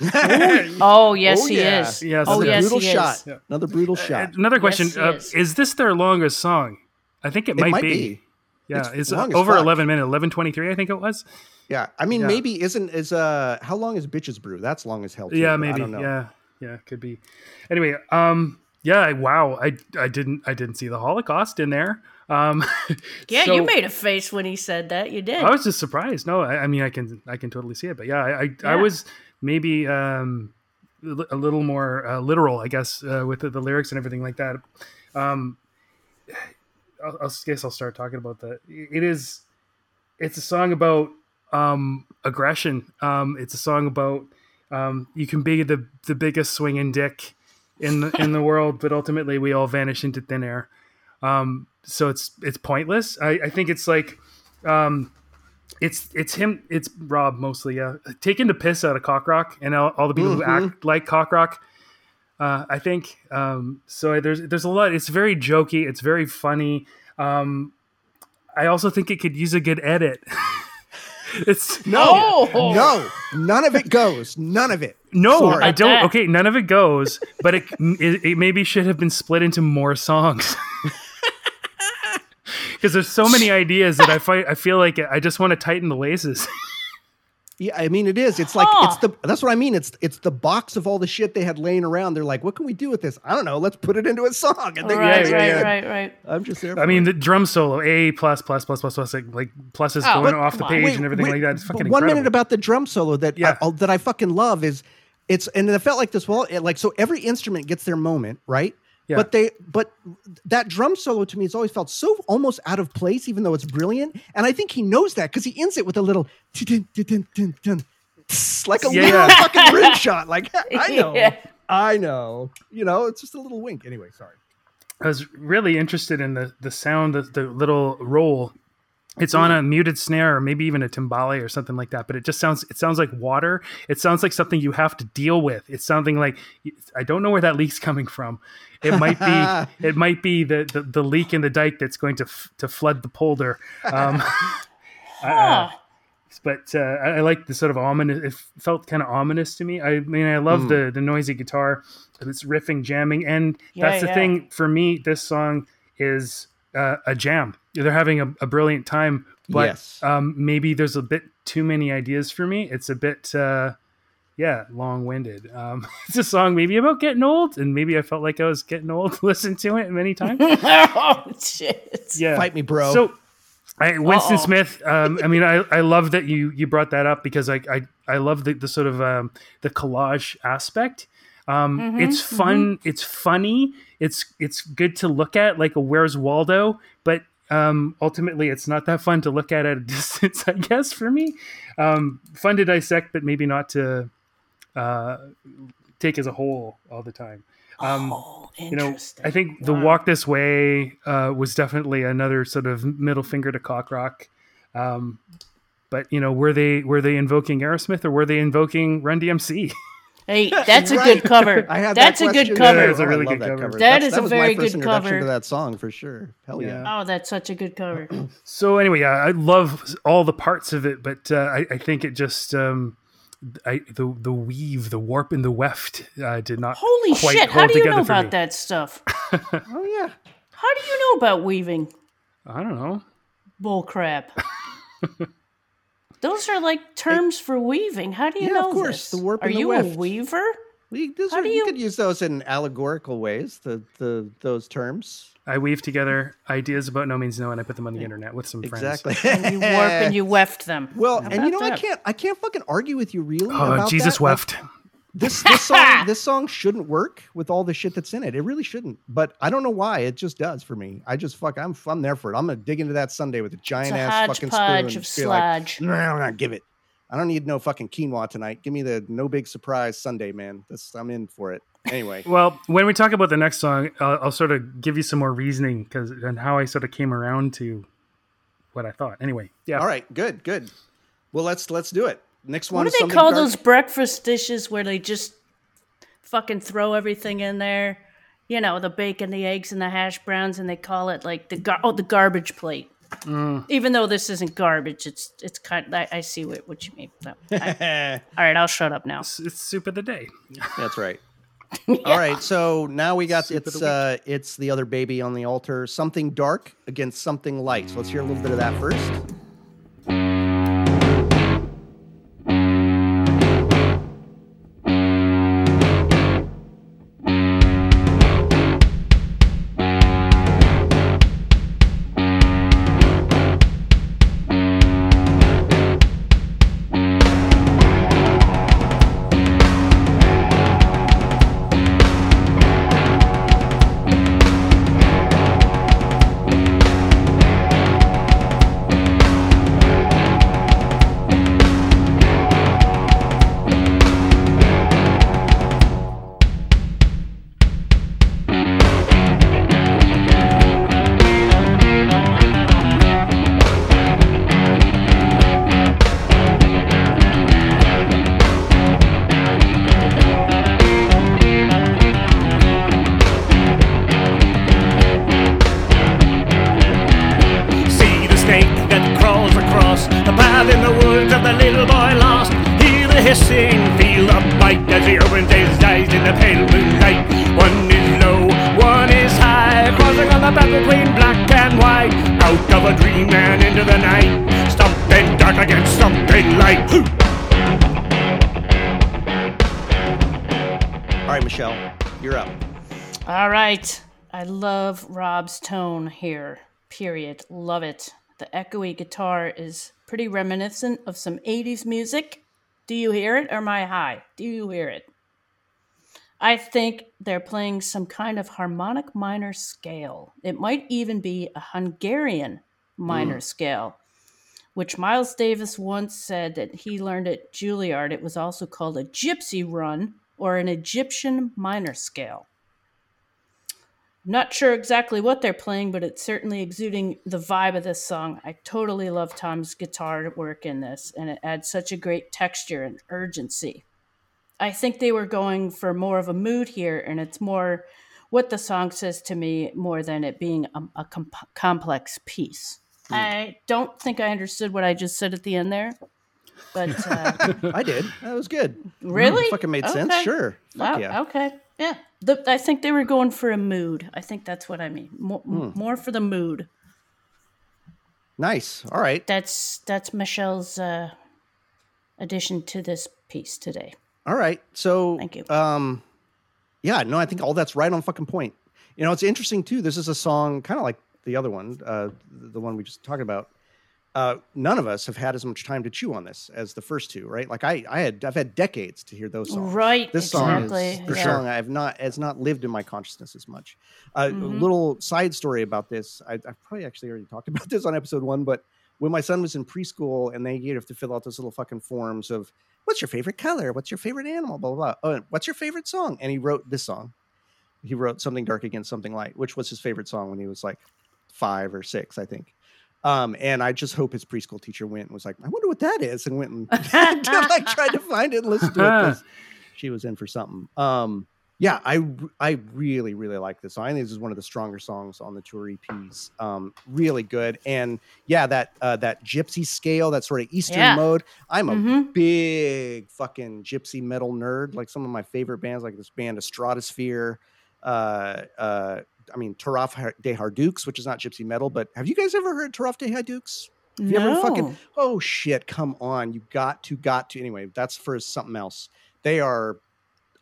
Oh yes, Oh, he yeah. is. Yes, oh yes, brutal he shot. is. Another brutal shot. Another question: Yes, he uh, is. is. this their longest song? I think it It might, might be. be. Yeah, It's it's, over fuck. eleven minutes, eleven twenty three, I think it was. Yeah, I mean, Yeah. maybe isn't is uh how long is Bitches Brew? That's long as hell. Too, yeah, but I maybe. don't know. Yeah, yeah, could be. Anyway, um, yeah, I- wow, I I didn't I didn't see the Holocaust in there. Um, Yeah, so- you made a face when he said that. You did. I was just surprised. No, I, I mean, I can I can totally see it, but yeah, I I, I was maybe um a a little more uh, literal, I guess, uh, with the, the lyrics and everything like that. Um, I'll, I'll guess I'll start talking about that. It is, it's a song about um aggression. Um, it's a song about um you can be the the biggest swinging dick in the in the world, but ultimately we all vanish into thin air. Um, so it's it's pointless. I, I think it's like um it's it's him it's rob mostly yeah taking the piss out of cockrock and all, all the people who act like cockrock uh i think um so there's there's a lot it's very jokey it's very funny um i also think it could use a good edit it's No, Oh! no, none of it goes. None of it. no Sorry. i don't okay none of it goes but it, it it maybe should have been split into more songs because there's so many ideas that i find i feel like i just want to tighten the laces Yeah, I mean, it is. It's like Huh. it's the. That's what I mean. It's it's the box of all the shit they had laying around. They're like, what can we do with this? I don't know. Let's put it into a song. And they, right, yeah, right, yeah. right, right. I'm just there. I mean, it. the drum solo, A plus plus plus plus plus, like, plus is Oh, going off the come on. page and everything wait, like that. It's but fucking one incredible. minute about the drum solo that Yeah. I, that I fucking love is it's and it felt like this well it- like so every instrument gets their moment right Yeah. but they but that drum solo to me has always felt so almost out of place even though it's brilliant and I think he knows that because he ends it with a little like a Yeah, little yeah. fucking rim shot like I know Yeah. I know you know it's just a little wink anyway sorry I was really interested in the the sound, the, the little roll. It's on a muted snare, or maybe even a timbale or something like that. But it just sounds. It sounds like water. It sounds like something you have to deal with. It's something like I don't know where that leak's coming from. It might be. it might be the, the the leak in the dike that's going to f- to flood the polder. Um, Huh. but uh, I, I like the sort of ominous. It felt kind of ominous to me. I mean, I love the the noisy guitar, it's riffing, jamming, and Yeah, that's the yeah. thing for me. This song is uh, a jam. They're having a, a brilliant time, but Yes. um, maybe there's a bit too many ideas for me. It's a bit. Uh, yeah, long-winded. Um, it's a song maybe about getting old, and maybe I felt like I was getting old. Listened to it many times. oh shit. Yeah, Fight me, bro. So, I, Winston Uh-oh. Smith. Um, I mean, I, I love that you you brought that up because I I, I love the, the sort of um, the collage aspect. Um, Mm-hmm, it's fun. It's funny. It's it's good to look at, like a Where's Waldo. But um, ultimately, it's not that fun to look at at a distance. I guess for me, um, fun to dissect, but maybe not to uh, take as a whole all the time. Um, Oh, you know. I think the walk this way uh, was definitely another sort of middle finger to cock rock. Um, but you know, were they were they invoking Aerosmith or were they invoking Run DMC? Hey, that's a Right. good cover. I had that's that a good question. cover. Yeah, it's a I really love good cover. That That's- is that a was very my first good introduction cover. to that song for sure. Hell yeah. Yeah. Oh, that's such a good cover. so anyway, yeah, I love all the parts of it, but uh, I, I think it just um, I, the the weave, the warp, and the weft uh, did not. Holy quite shit! How do you know about me. that stuff? Oh yeah. How do you know about weaving? I don't know. Bull crap. Those are like terms for weaving. How do you Yeah, know of course, this? the warp are and the you weft. a weaver? We, those How are, do you... you- could use those in allegorical ways. The the those terms. I weave together ideas about no means no, and I put them on the internet with some friends. Exactly. And you warp and you weft them. Well, and you know, about I can't I can't fucking argue with you really. Oh, about Jesus that. Like, weft. This this song this song shouldn't work with all the shit that's in it. It really shouldn't. But I don't know why. It just does for me. I just fuck. I'm I'm there for it. I'm gonna dig into that Sunday with a giant It's a ass fucking spoon. hodgepodge and of just be like, sludge. no, no, give it. I don't need no fucking quinoa tonight. Give me the no big surprise Sunday, man. That's I'm in for it. Anyway, Well, when we talk about the next song, I'll, I'll sort of give you some more reasoning because and how I sort of came around to what I thought. Anyway, yeah. all right, good, good. Well, let's let's do it. Next one. What do they call dark- those breakfast dishes where they just fucking throw everything in there? You know, the bacon, the eggs, and the hash browns, and they call it like the gar- oh the garbage plate. Mm. Even though this isn't garbage, it's it's kind. I, I see what, what you mean. So, I- all right, I'll shut up now. It's, it's soup of the day. That's right. All right, so now we got it's uh it's the other baby on the altar. Something dark against something light. So let's hear a little bit of that first. Love it. The echoey guitar is pretty reminiscent of some 80s music. Do you hear it or am I high? Do you hear it? I think they're playing some kind of harmonic minor scale. It might even be a Hungarian minor mm. scale, which Miles Davis once said that he learned at Juilliard. It was also called a gypsy run or an Egyptian minor scale. Not sure exactly what they're playing, but it's certainly exuding the vibe of this song. I totally love Tom's guitar work in this, and it adds such a great texture and urgency. I think they were going for more of a mood here, and it's more what the song says to me more than it being a, a com- complex piece. I don't think I understood what I just said at the end there, but uh, I did. That was good. really, Fucking made sense. Sure. Fuck Wow, yeah. Okay. Yeah. The, I think they were going for a mood. I think that's what I mean. More, Hmm. more for the mood. Nice. All right. That's that's Michelle's uh, addition to this piece today. All right. So Thank you. Um yeah, no, I think all that's right on fucking point. You know, it's interesting too. This is a song kind of like the other one, uh the one we just talked about. Uh none of us have had as much time to chew on this as the first two, right? Like I I had I've had decades to hear those songs. Right. This song exactly. is the yeah. song I've not has not lived in my consciousness as much. A Mhm. little side story about this. I, probably actually already talked about this on episode one, but when my son was in preschool and they you have to fill out those little fucking forms of what's your favorite color, what's your favorite animal, blah blah blah. Oh, and what's your favorite song? And he wrote this song. He wrote something dark against something light, which was his favorite song when he was like five or six, I think. Um, and I just hope his preschool teacher went and was like, I wonder what that is, and went and like tried to find it and listen to it 'cause she was in for something. Um, yeah, I I really really like this song. I think this is one of the stronger songs on the tour EPs. Um, really good, and yeah, that uh, that gypsy scale, that sort of Eastern Yeah. mode. I'm a Mhm. big fucking gypsy metal nerd. Like some of my favorite bands, like this band, Stratosphere. Uh, uh, I mean, Taraf de Haïdouks, which is not gypsy metal, but have you guys ever heard Taraf de Haïdouks? Have you ever No. fucking oh shit, come on. You got to, got to. Anyway, that's for something else. They are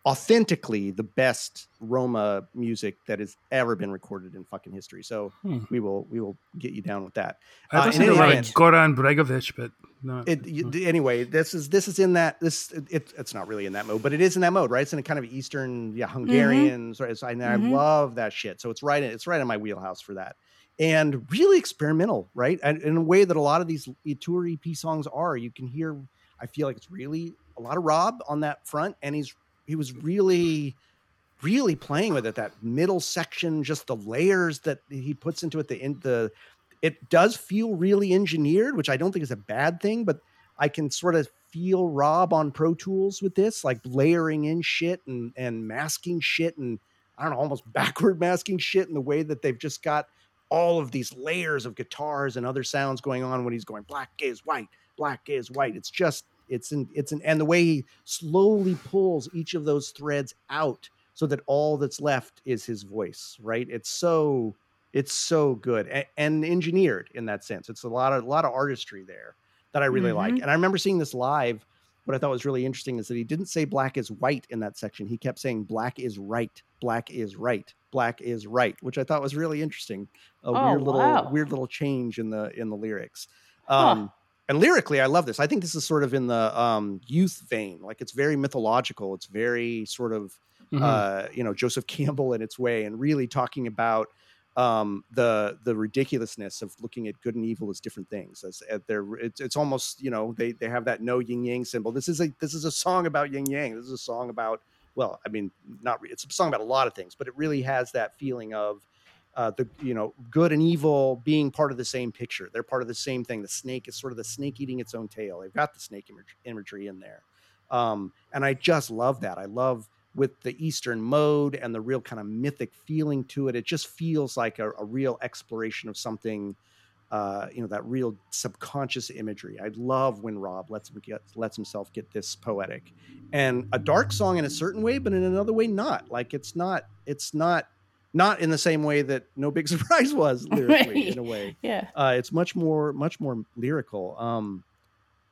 authentically the best Roma music that has ever been recorded in fucking history. So Hmm. we will we will get you down with that. I Uh, listened to like Goran Bregovic, but not. It, you- anyway, this is this is in that this it, it's not really in that mode, but it is in that mode, right? It's in a kind of Eastern, yeah, Hungarians, right? So I, and I love that shit. So it's right in it's right in my wheelhouse for that, and really experimental, right? And in a way that a lot of these tour EP songs are. You can hear, I feel like it's really a lot of Rob on that front, and he's he was really really playing with it that middle section just the layers that he puts into it the in the it does feel really engineered which i don't think is a bad thing but i can sort of feel rob on pro tools with this like layering in shit and and masking shit and i don't know almost backward masking shit in the way that they've just got all of these layers of guitars and other sounds going on when he's going black is white black is white. It's just it's in it's in and the way he slowly pulls each of those threads out so that all that's left is his voice right it's so it's so good and, and engineered in that sense it's a lot of a lot of artistry there that i really like Mhm. and i remember seeing this live what i thought was really interesting is that he didn't say black is white in that section he kept saying black is right black is right black is right which i thought was really interesting a Oh, weird little wow. weird little change in the in the lyrics Huh. And lyrically i love this i think this is sort of in the um youth vein like it's very mythological it's very sort of Mhm. uh, you know Joseph Campbell in its way, and really talking about um, the the ridiculousness of looking at good and evil as different things. As at their, it's, it's almost you know they they have that no yin yang symbol. This is a this is a song about yin yang. This is a song about well, I mean, not it's a song about a lot of things, but it really has that feeling of uh, the you know good and evil being part of the same picture. They're part of the same thing. The snake is sort of the snake eating its own tail. They've got the snake image, imagery in there, um, and I just love that. I love with the Eastern mode and the real kind of mythic feeling to it. It just feels like a, a real exploration of something. Uh, you know that real subconscious imagery. I love when Rob lets him get lets himself get this poetic, and a dark song in a certain way, but in another way not. Like it's not it's not not in the same way that No Big Surprise was lyrically in a way. Yeah. Uh, it's much more much more lyrical. Um,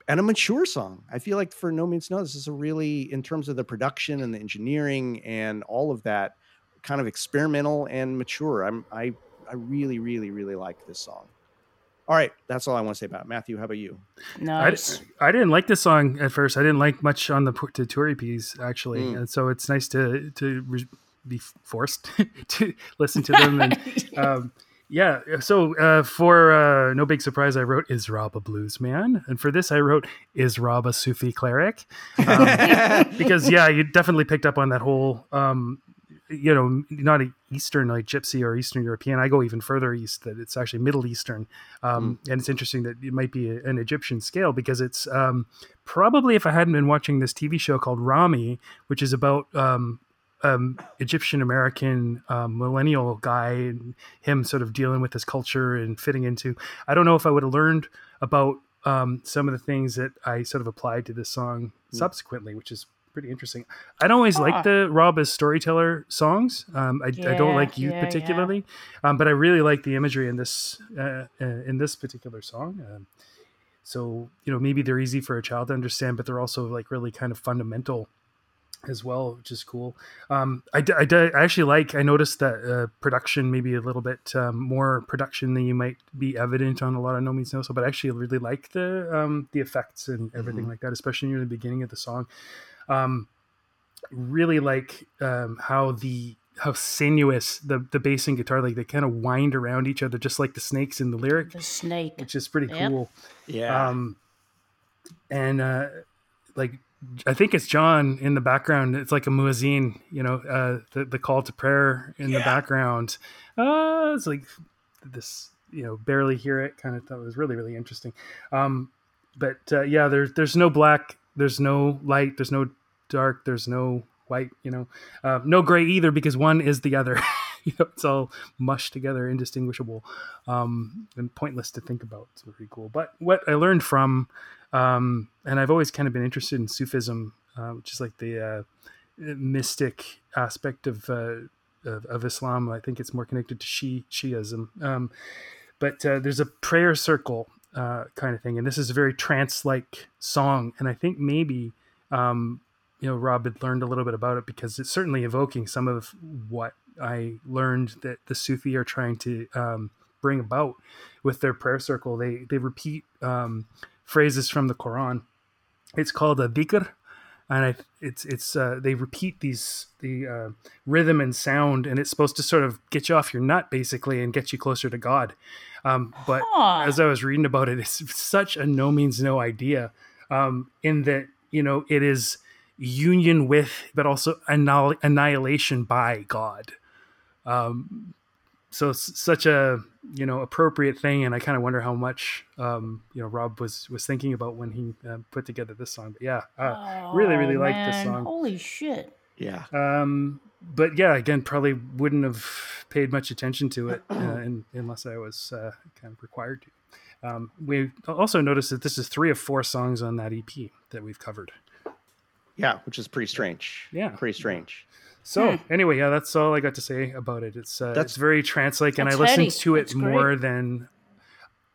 and a mature song. I feel like for No Means No, this is a really in terms of the production and the engineering and all of that, kind of experimental and mature. I'm I I really really really like this song. All right, that's all I want to say about it. Matthew. How about you? I, Nice. I didn't like this song at first. I didn't like much on the, p- the tour EPs actually, Mm. and so it's nice to to re- be forced to listen to them. And um, yeah, so uh, for uh, no big surprise, I wrote "Is Rob a blues man?" and for this, I wrote "Is Rob a Sufi cleric?" Um, because yeah, you definitely picked up on that whole. Um, you know, not a Eastern like Gypsy or Eastern European. I go even further east that it's actually Middle Eastern, um, and it's interesting that it might be a- an Egyptian scale because it's um, probably if I hadn't been watching this TV show called Ramy, which is about um, um, Egyptian American um, millennial guy and him sort of dealing with his culture and fitting into. I don't know if I would have learned about um, some of the things that I sort of applied to this song subsequently, which is pretty interesting. I don't always like the Rob as storyteller songs. Um, I, I don't like youth yeah, yeah. particularly, um, but I really like the imagery in this uh, uh, in this particular song. Um, so you know maybe they're easy for a child to understand, but they're also like really kind of fundamental as well, which is cool. Um, I, d- I, d- I actually like. I noticed that uh, production maybe a little bit um, more production than you might be evident on a lot of No Means No. So, but I actually really like the um, the effects and everything like that, especially near the beginning of the song. Um, really like um, how the how sinuous the the bass and guitar like they kind of wind around each other just like the snakes in the lyric, The snake. which is pretty Yep. cool. Yeah. Um, and uh, like I think it's John in the background. It's like a muezzin, you know, uh, the the call to prayer in the background. Uh, it's like this, you know, barely hear it kind of thought it was really really interesting. Um, but uh, yeah, there's there's no black, there's no light, there's no dark, there's no white, you know, uh, no gray either because one is the other. you know, it's all mushed together, indistinguishable, um, and pointless to think about. It's pretty cool. But what I learned from, um, and I've always kind of been interested in Sufism, uh, which is like the uh, mystic aspect of, uh, of of Islam. I think it's more connected to Shi Shiism. Um, but uh, there's a prayer circle uh, kind of thing, and this is a very trance-like song. And I think maybe um, you know Rob had learned a little bit about it because it's certainly evoking some of what I learned that the Sufi are trying to um, bring about with their prayer circle. They they repeat um, phrases from the Quran. It's called a dhikr, and I, it's it's uh, they repeat these the uh, rhythm and sound, and it's supposed to sort of get you off your nut basically and get you closer to God. Um, but Huh. as I was reading about it, it's such a no means no idea. Um, in that you know it is union with, but also annihil- annihilation by God. Um, so it's such a you know appropriate thing, and I kind of wonder how much um, you know Rob was was thinking about when he uh, put together this song. But yeah, uh, really really Oh, like this song. Holy shit. Yeah. Um, but yeah, again, probably wouldn't have paid much attention to it uh, in, unless I was uh, kind of required to. Um, we also noticed that this is three of four songs on that EP that we've covered. Yeah, which is pretty strange. Yeah. Pretty strange. So anyway, yeah, that's all I got to say about it. It's uh, That's- it's very trance-like, and I listened heady. to it That's great. more than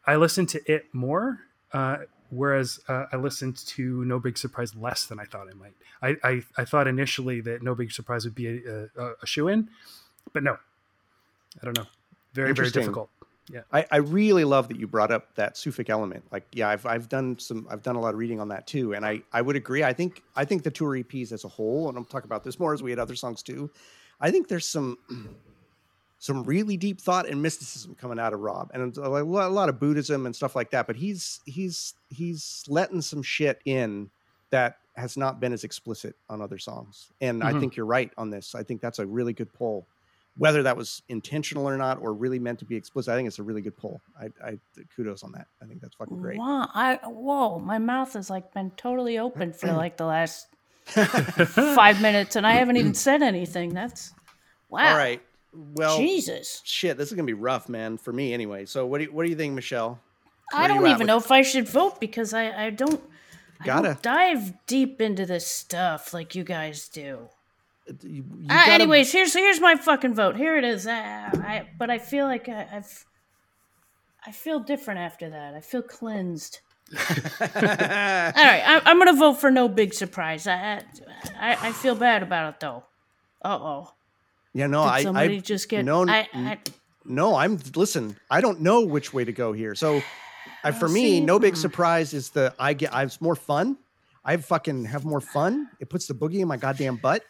I listened to it more. Uh, whereas uh, I listened to No Big Surprise less than I thought I might. I I, I thought initially that No Big Surprise would be a, a, a shoe in, but no, I don't know. Very very Interesting. Difficult. I, I really love that you brought up that Suffolk element. Like, yeah, I've, I've done some, I've done a lot of reading on that too, and I, I would agree. I think, I think the tour EPs as a whole, and I'm talking about this more as we had other songs too. I think there's some, some really deep thought and mysticism coming out of Rob, and a lot, a lot of Buddhism and stuff like that. But he's, he's, he's letting some shit in that has not been as explicit on other songs. And I Mhm. think you're right on this. I think that's a really good pull whether that was intentional or not, or really meant to be explicit, I think it's a really good pull. I, I kudos on that. I think that's fucking great. Wow, I whoa, my mouth has like been totally open for like the last five minutes, and I haven't even said anything. That's wow. All right. Well, Jesus, shit, this is gonna be rough, man, for me anyway. So, what do you, what do you think, Michelle? I Where you don't even with- know if I should vote because I I don't. I Gotta. don't dive deep into this stuff like you guys do. You, you Uh, gotta- anyways, here's here's my fucking vote. Here it is. Uh, I but I feel like I, I've I feel different after that. I feel cleansed. All right, I, I'm gonna vote for no big surprise. I I, I feel bad about it though. Uh oh. yeah, no, Did I, somebody I just get? no, I, I, no. I'm listen. I don't know which way to go here. So, I, for me, see, no big hmm. surprise is the I get. I have more fun. I fucking have more fun. It puts the boogie in my goddamn butt,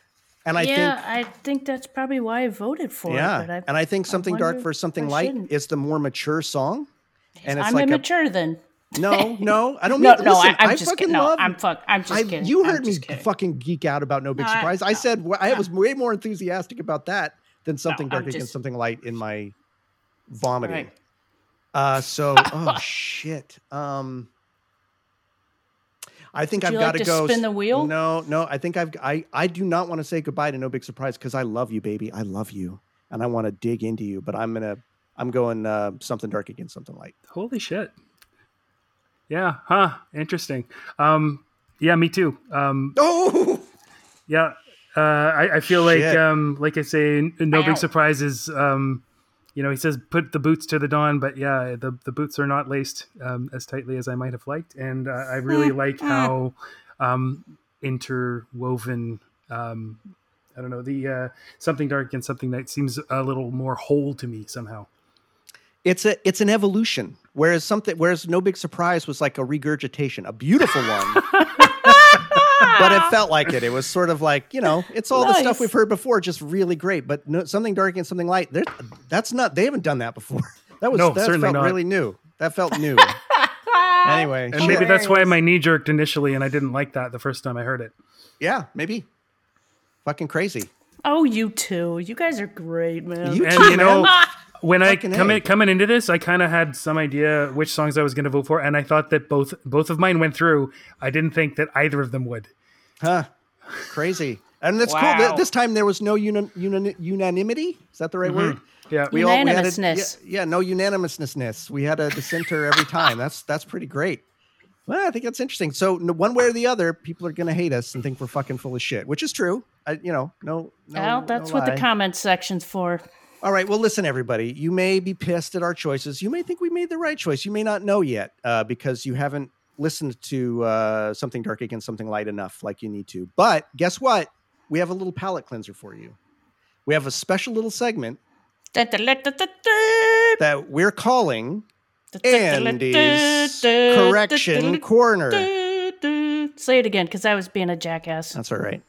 and I think yeah, I think that's probably why I voted for yeah, it. I, and I think something dark for something light is the more mature song. And it's I'm like immature then. no, no, I don't No, mean. no, listen, I, I'm I just kidding. No. I'm fuck. I'm just I, kidding. you heard me just kidding. fucking geek out about no big No, surprise. I, no. said I was way more enthusiastic about that than something dark against something light in my vomiting. Right. Uh, so oh shit. Um, I think Would I've you got like to to go. spin the wheel? No, no. I think I've. I I do not want to say goodbye to no big surprise because I love you, baby. I love you, and I want to dig into you. But I'm gonna. I'm going uh, something dark against something light. Holy shit. Yeah, huh? Interesting. Um, yeah, me too. Um, Oh, yeah, uh, I, I feel like, Shit. um, like I say, no Ow. big surprises. Um, you know, he says put the boots to the dawn, but yeah, the, the boots are not laced um, as tightly as I might have liked, and uh, I really like how um, interwoven. Um, I don't know the uh, something dark and something that seems a little more whole to me somehow. it's a it's an evolution. Whereas something whereas no big surprise was like a regurgitation, a beautiful one. but it felt like it. It was sort of like you know, it's all the stuff we've heard before, just really great. But no, something dark and something light. there- That's not. They haven't done that before. That was No, that certainly felt not. really new. That felt new. anyway, And maybe that's why my knee jerked initially, and I didn't like that the first time I heard it. yeah, maybe. Fucking crazy. Oh, you too. You guys are great, man. You And too, you know, man. when I Fucking come in, coming into this, I kind of had some idea which songs I was going to vote for, and I thought that both both of mine went through. I didn't think that either of them would. Huh? Crazy. And that's cool. Wow. Th- This time there was no uni- uni- unanimity. Is that the right word? Yeah, We all- we had a- Unanimousness. yeah, yeah, no unanimousness. We had a dissenter every time. That's that's pretty great. Well, I think that's interesting. So n- one way or the other, people are going to hate us and think we're fucking full of shit, which is true. I, you know, no, no. well, that's no what the comment section's for. All right. Well, listen, everybody. You may be pissed at our choices. You may think we made the right choice. You may not know yet uh, because you haven't listened to uh, something dark against something light enough like you need to. But guess what? We have a little palate cleanser for you. We have a special little segment that we're calling Andy's Correction Corner. Say it again, because I was being a jackass. That's all right.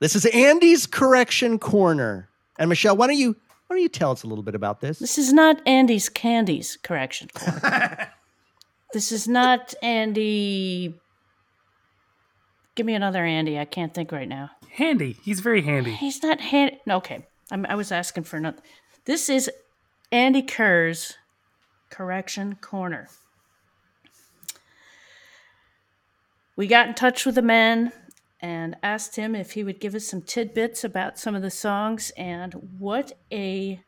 This is Andy's Correction Corner. And Michelle, why don't you why don't you tell us a little bit about this? This is not Andy's Candies correction. corner. This is not Andy. Give me another Andy. I can't think right now. Handy. He's very handy. He's not hand. Okay, I'm, I was asking for another. This is Andy Kerr's correction corner. We got in touch with the man and asked him if he would give us some tidbits about some of the songs and what a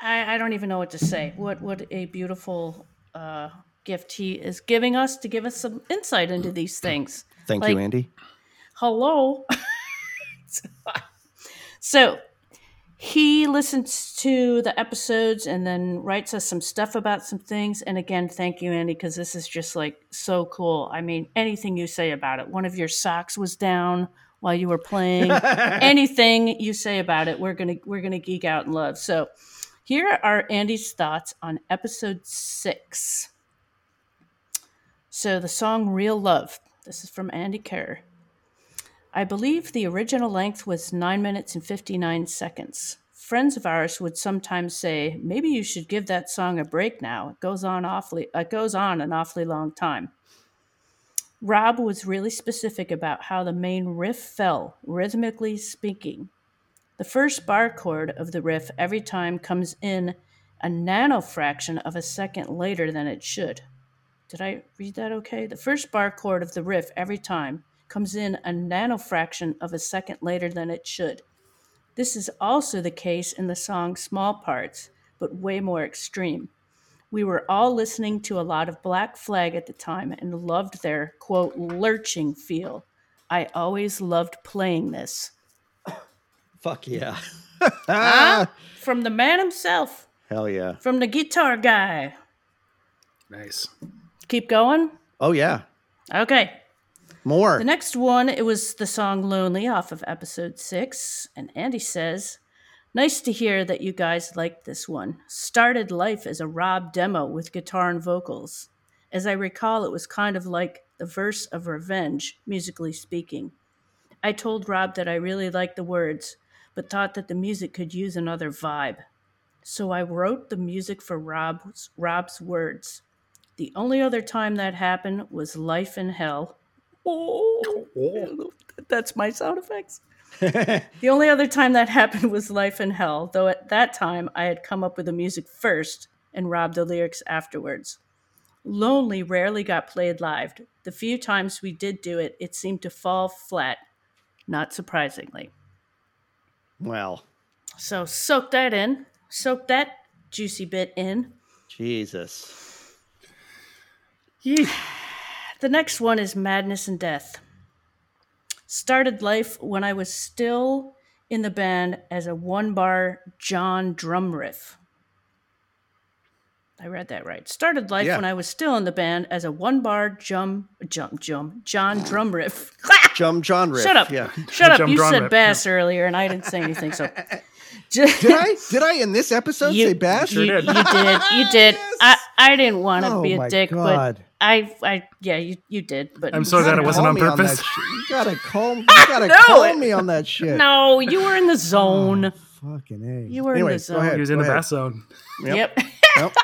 I, I don't even know what to say. What what a beautiful uh, gift he is giving us to give us some insight into these things. Thank Like- you, Andy. Hello. so he listens to the episodes and then writes us some stuff about some things. And again, thank you, Andy, because this is just like so cool. I mean, anything you say about it. One of your socks was down while you were playing. anything you say about it, we're gonna we're gonna geek out and love. So here are Andy's thoughts on episode six. So the song Real Love. This is from Andy Kerr. I believe the original length was 9 minutes and 59 seconds. Friends of ours would sometimes say, "Maybe you should give that song a break now. It goes on awfully it goes on an awfully long time." Rob was really specific about how the main riff fell, rhythmically speaking. The first bar chord of the riff every time comes in a nanofraction of a second later than it should. Did I read that okay? The first bar chord of the riff every time comes in a nanofraction of a second later than it should. This is also the case in the song Small Parts, but way more extreme. We were all listening to a lot of Black Flag at the time and loved their, quote, lurching feel. I always loved playing this. Fuck yeah. From the man himself, Hell yeah. from the guitar guy. Nice. Keep going? Oh yeah. Okay. More. The next one, it was the song Lonely off of episode six. And Andy says, Nice to hear that you guys liked this one. Started life as a Rob demo with guitar and vocals. As I recall, it was kind of like the verse of Revenge, musically speaking. I told Rob that I really liked the words, but thought that the music could use another vibe. So I wrote the music for Rob's, Rob's words. The only other time that happened was Life in Hell. Oh, that's my sound effects. the only other time that happened was Life in Hell, though at that time I had come up with the music first and Rob the lyrics afterwards. Lonely rarely got played live. The few times we did do it, it seemed to fall flat, not surprisingly. Well, So soak that in, soak that juicy bit in. Jesus. Yee. The next one is Madness and Death. Started life when I was still in the band as a one bar John drum riff. I read that right. Started life Yeah. when I was still in the band as a one bar jum jump jump John drum riff. Jum John riff. Shut up. Yeah. Shut up. Jump You said riff, bass earlier and I didn't say anything. So Did I? Did I in this episode you, say bass? You, did. you did. You did. I, I didn't want to Oh be a my dick, God. but I I yeah, you, you did. But I'm so You glad it wasn't on me that purpose. shit. you gotta call. You gotta No, call me on that shit. No, you were in the oh, zone. Fucking a. You were in anyway, the go zone. ahead, He was in go the ahead. bass zone. Yep. Yep.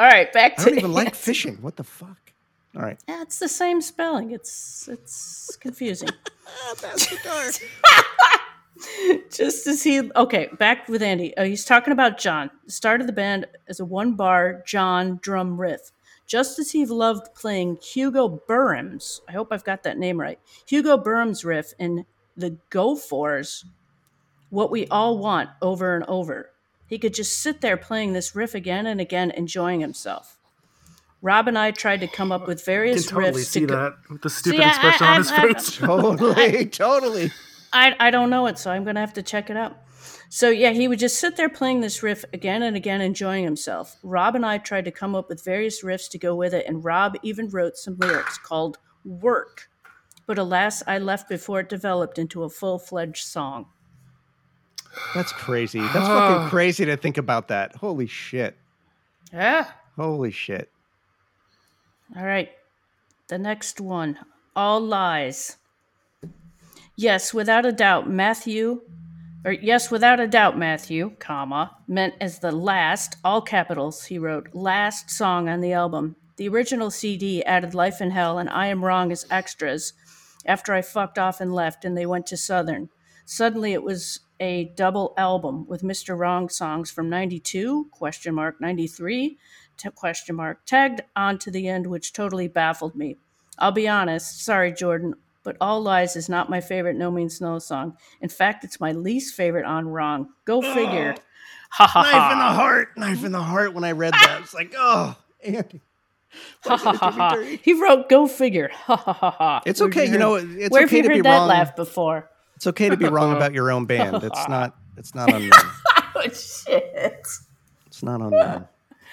All right, back to I don't even like fishing. What the fuck? All right. Yeah, it's the same spelling. It's it's confusing. Just as he okay, back with Andy. Uh, he's talking about John. Started the band as a one bar John drum riff. Just as he loved playing Hugo Burnham's, I hope I've got that name right. Hugo Burnham's riff in the Go Fours, what we all want over and over. He could just sit there playing this riff again and again, enjoying himself. Rob and I tried to come up with I various can totally riffs see to go- that with the stupid I- expression I- on his I- face. Totally. totally. I, I don't know it, so I'm going to have to check it out. So yeah, he would just sit there playing this riff again and again, enjoying himself. Rob and I tried to come up with various riffs to go with it, and Rob even wrote some lyrics called "Work." But alas, I left before it developed into a full-fledged song. That's crazy. That's fucking ah. crazy to think about that. Holy shit. Yeah. Holy shit. All right. The next one. All lies. Yes, without a doubt, Matthew, or yes, without a doubt, Matthew, comma, meant as the last, all capitals, he wrote, last song on the album. The original CD added Life in Hell and I Am Wrong as extras after I fucked off and left and they went to Southern. Suddenly it was a double album with Mr. Wrong songs from 92, question mark, 93, t- question mark, tagged on to the end, which totally baffled me. I'll be honest, sorry, Jordan, but All Lies is not my favorite No Means No song. In fact, it's my least favorite on Wrong. Go figure. Ha ha Knife in the heart. Knife in the heart when I read that. It's like, oh, Andy. Ha ha ha ha. He wrote Go figure. Ha ha ha ha. It's okay, you you know, it's Where okay have to you heard that wrong. laugh before? It's okay to be wrong about your own band. It's not it's not unknown. Oh shit. It's not unknown.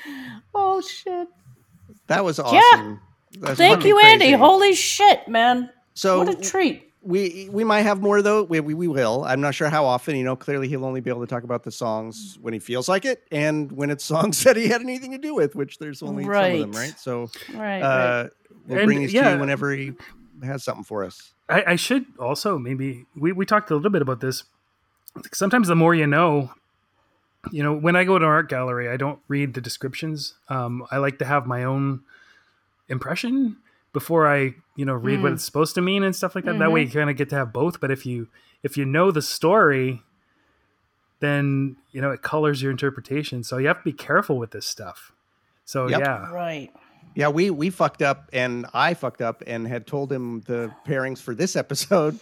Oh shit. That was awesome. That's Thank you, Andy. Holy shit, man. So what a treat. we we might have more though. We, we we will. I'm not sure how often. You know, clearly he'll only be able to talk about the songs when he feels like it, and when it's songs that he had anything to do with, which there's only some of them, Right. right? So Right. right. uh, we'll And, bring these to you whenever he has something for us. I, I should also maybe we, we talked a little bit about this. Sometimes the more you know, you know, when I go to an art gallery, I don't read the descriptions. Um, I like to have my own impression before I, you know, read what it's supposed to mean and stuff like that. That way you kind of get to have both. But if you if you know the story, then you know it colors your interpretation. So you have to be careful with this stuff. So Yep. yeah, right. Yeah, we we fucked up, and I fucked up, and had told him the pairings for this episode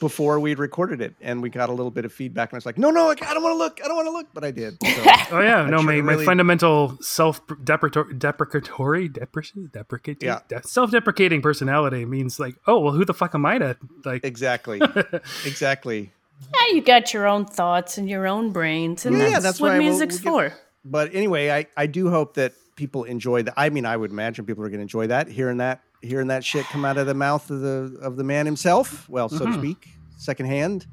before we'd recorded it, and we got a little bit of feedback, and I was like, "No, no, I don't want to look. I don't want to look," but I did. So, Oh yeah, no, my, it my fundamental self deprecatory, deprecatory, deprec- deprecating, Yeah. de- self-deprecating personality means like, oh well, who the fuck am I to like? exactly, exactly. Yeah, you got your own thoughts and your own brains, and Yeah, yeah, that's, that's what why we'll- music's we'll for. get- But anyway, I I do hope that people enjoy that. I mean, I would imagine people are going to enjoy that, hearing that, hearing that shit come out of the mouth of the of the man himself. Well, so to Mm-hmm. speak, secondhand.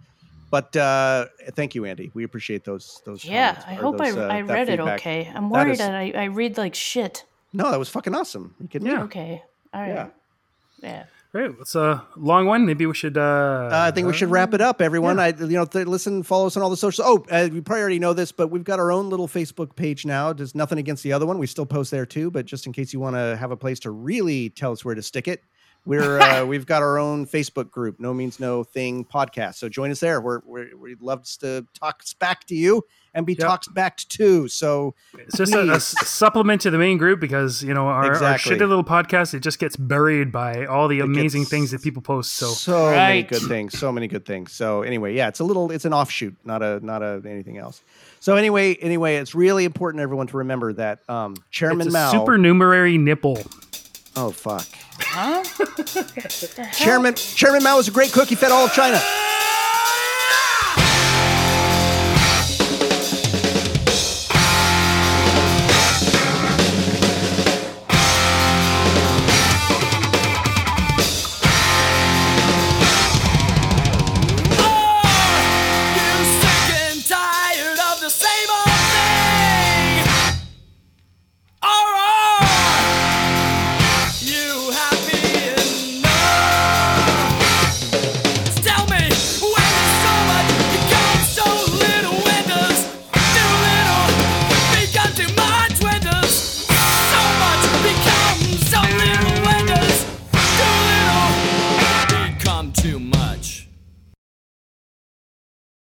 But uh, thank you, Andy. We appreciate those those. Yeah, comments I hope those, I, uh, I that read it okay. I'm worried is- that I, I read like shit. No, that was fucking awesome. You kidding me? Yeah. Okay. All right. Yeah. Yeah. Great, it's a long one. Maybe we should. Uh, Uh, I think we should wrap it up, everyone. I, you know, th- listen, follow us on all the socials. Oh, uh, you probably already know this, but we've got our own little Facebook page now. There's nothing against the other one. We still post there too, but just in case you want to have a place to really tell us where to stick it, we're uh, we've got our own Facebook group, No Means No Thing podcast. So join us there. We're, we're we'd love to talk back to you and be Yep. talked back to. So It's just a supplement to the main group because you know our, our shitty little podcast it just gets buried by all the amazing things that people post. So so many good things so many good things so anyway yeah it's a little it's an offshoot not a not a anything else so anyway anyway it's really important everyone to remember that um chairman it's a mao supernumerary nipple. Oh fuck. Huh? chairman chairman mao was a great cook. He fed all of china